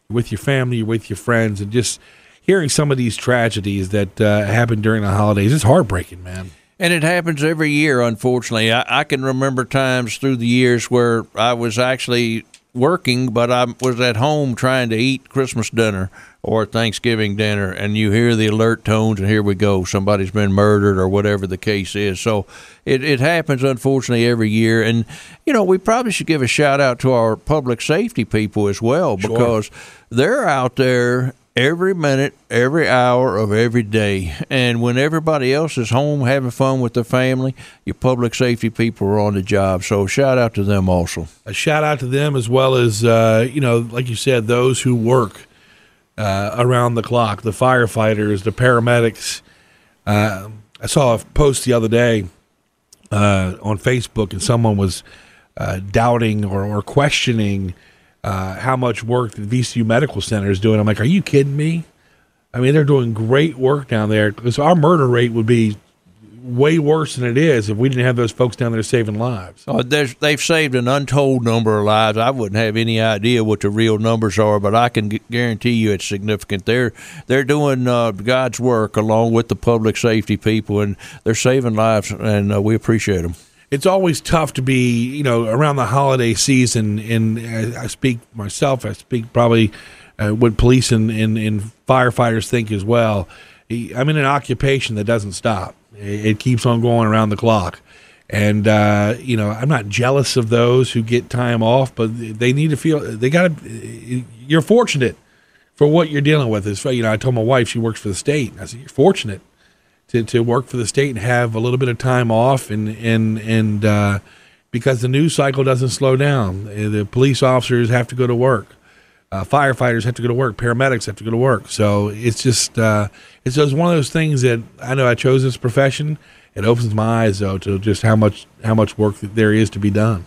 with your family, with your friends, and just hearing some of these tragedies that uh, happen during the holidays is heartbreaking, man. And it happens every year, unfortunately. I, I can remember times through the years where I was actually working, but I was at home trying to eat Christmas dinner or Thanksgiving dinner, and you hear the alert tones, and here we go. Somebody's been murdered or whatever the case is. So it, it happens, unfortunately, every year. And, you know, we probably should give a shout out to our public safety people as well because they're out there every minute, every hour of every day. And when everybody else is home having fun with their family, your public safety people are on the job. So shout out to them also. A shout out to them as well as uh, you know, like you said, those who work uh, around the clock, the firefighters, the paramedics. Uh, I saw a post the other day uh, on Facebook, and someone was uh, doubting or, or questioning uh, how much work the VCU Medical Center is doing. I'm like, are you kidding me? I mean, they're doing great work down there. Because our murder rate would be way worse than it is if we didn't have those folks down there saving lives. Oh, they've saved an untold number of lives. I wouldn't have any idea what the real numbers are, but I can guarantee you it's significant. They're they're doing uh, God's work along with the public safety people, and they're saving lives, and uh, we appreciate them. It's always tough to be, you know, around the holiday season. And I speak myself, I speak probably uh, what police and, and, and firefighters think as well. I'm in an occupation that doesn't stop, it, it keeps on going around the clock. And, uh, you know, I'm not jealous of those who get time off, but they need to feel they got to, you're fortunate for what you're dealing with. Is you know, I told my wife she works for the state. I said, you're fortunate to, to work for the state and have a little bit of time off and and and uh, because the news cycle doesn't slow down. Uh, The police officers have to go to work. Uh, firefighters have to go to work. Paramedics have to go to work. So it's just uh, it's just one of those things that I know I chose this profession. It opens my eyes though to just how much how much work there is to be done.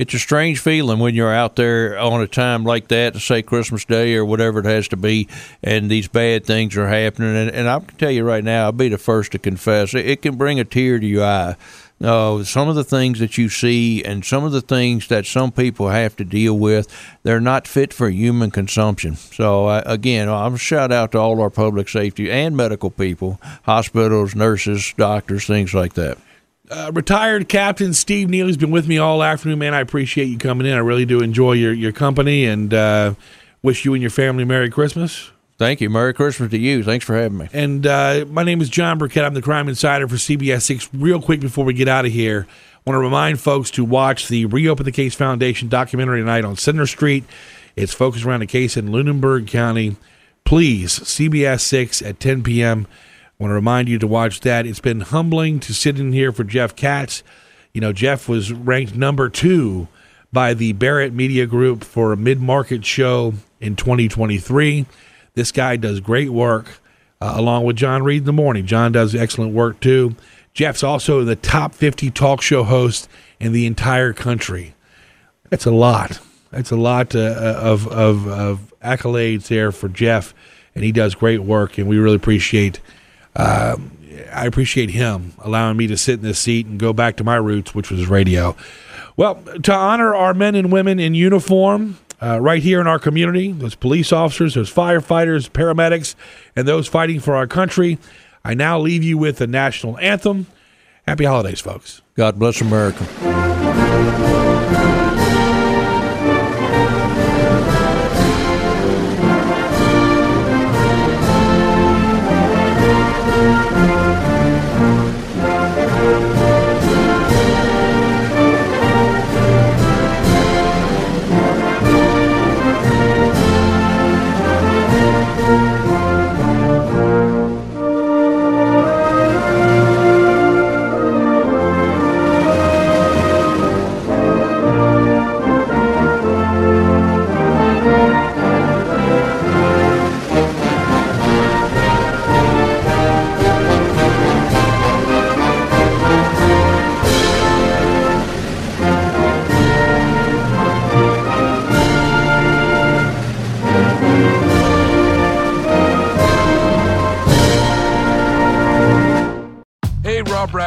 It's a strange feeling when you're out there on a time like that, say Christmas Day or whatever it has to be, and these bad things are happening. And, and I can tell you right now, I'll be the first to confess, it, it can bring a tear to your eye. Uh, some of the things that you see and some of the things that some people have to deal with, they're not fit for human consumption. So, uh, again, I'm shout out to all our public safety and medical people, hospitals, nurses, doctors, things like that. Uh, retired Captain Steve Neal's been with me all afternoon, man. I appreciate you coming in. I really do enjoy your, your company and uh, wish you and your family a Merry Christmas. Thank you. Merry Christmas to you. Thanks for having me. And uh, my name is Jon Burkett. I'm the crime insider for CBS 6. Real quick before we get out of here, I want to remind folks to watch the Reopen the Case Foundation documentary tonight on Center Street. It's focused around a case in Lunenburg County. Please, CBS 6 at 10 p.m. Want to remind you to watch that. It's been humbling to sit in here for Jeff Katz. You know, Jeff was ranked number two by the Barrett Media Group for a mid market show in 2023. This guy does great work uh, along with John Reid in the morning. John does excellent work too. Jeff's also the top 50 talk show host in the entire country. That's a lot. That's a lot uh, of, of, of accolades there for Jeff, and he does great work, and we really appreciate. Uh, I appreciate him allowing me to sit in this seat and go back to my roots, which was radio. Well, to honor our men and women in uniform uh, right here in our community, those police officers, those firefighters, paramedics, and those fighting for our country, I now leave you with the national anthem. Happy holidays, folks. God bless America.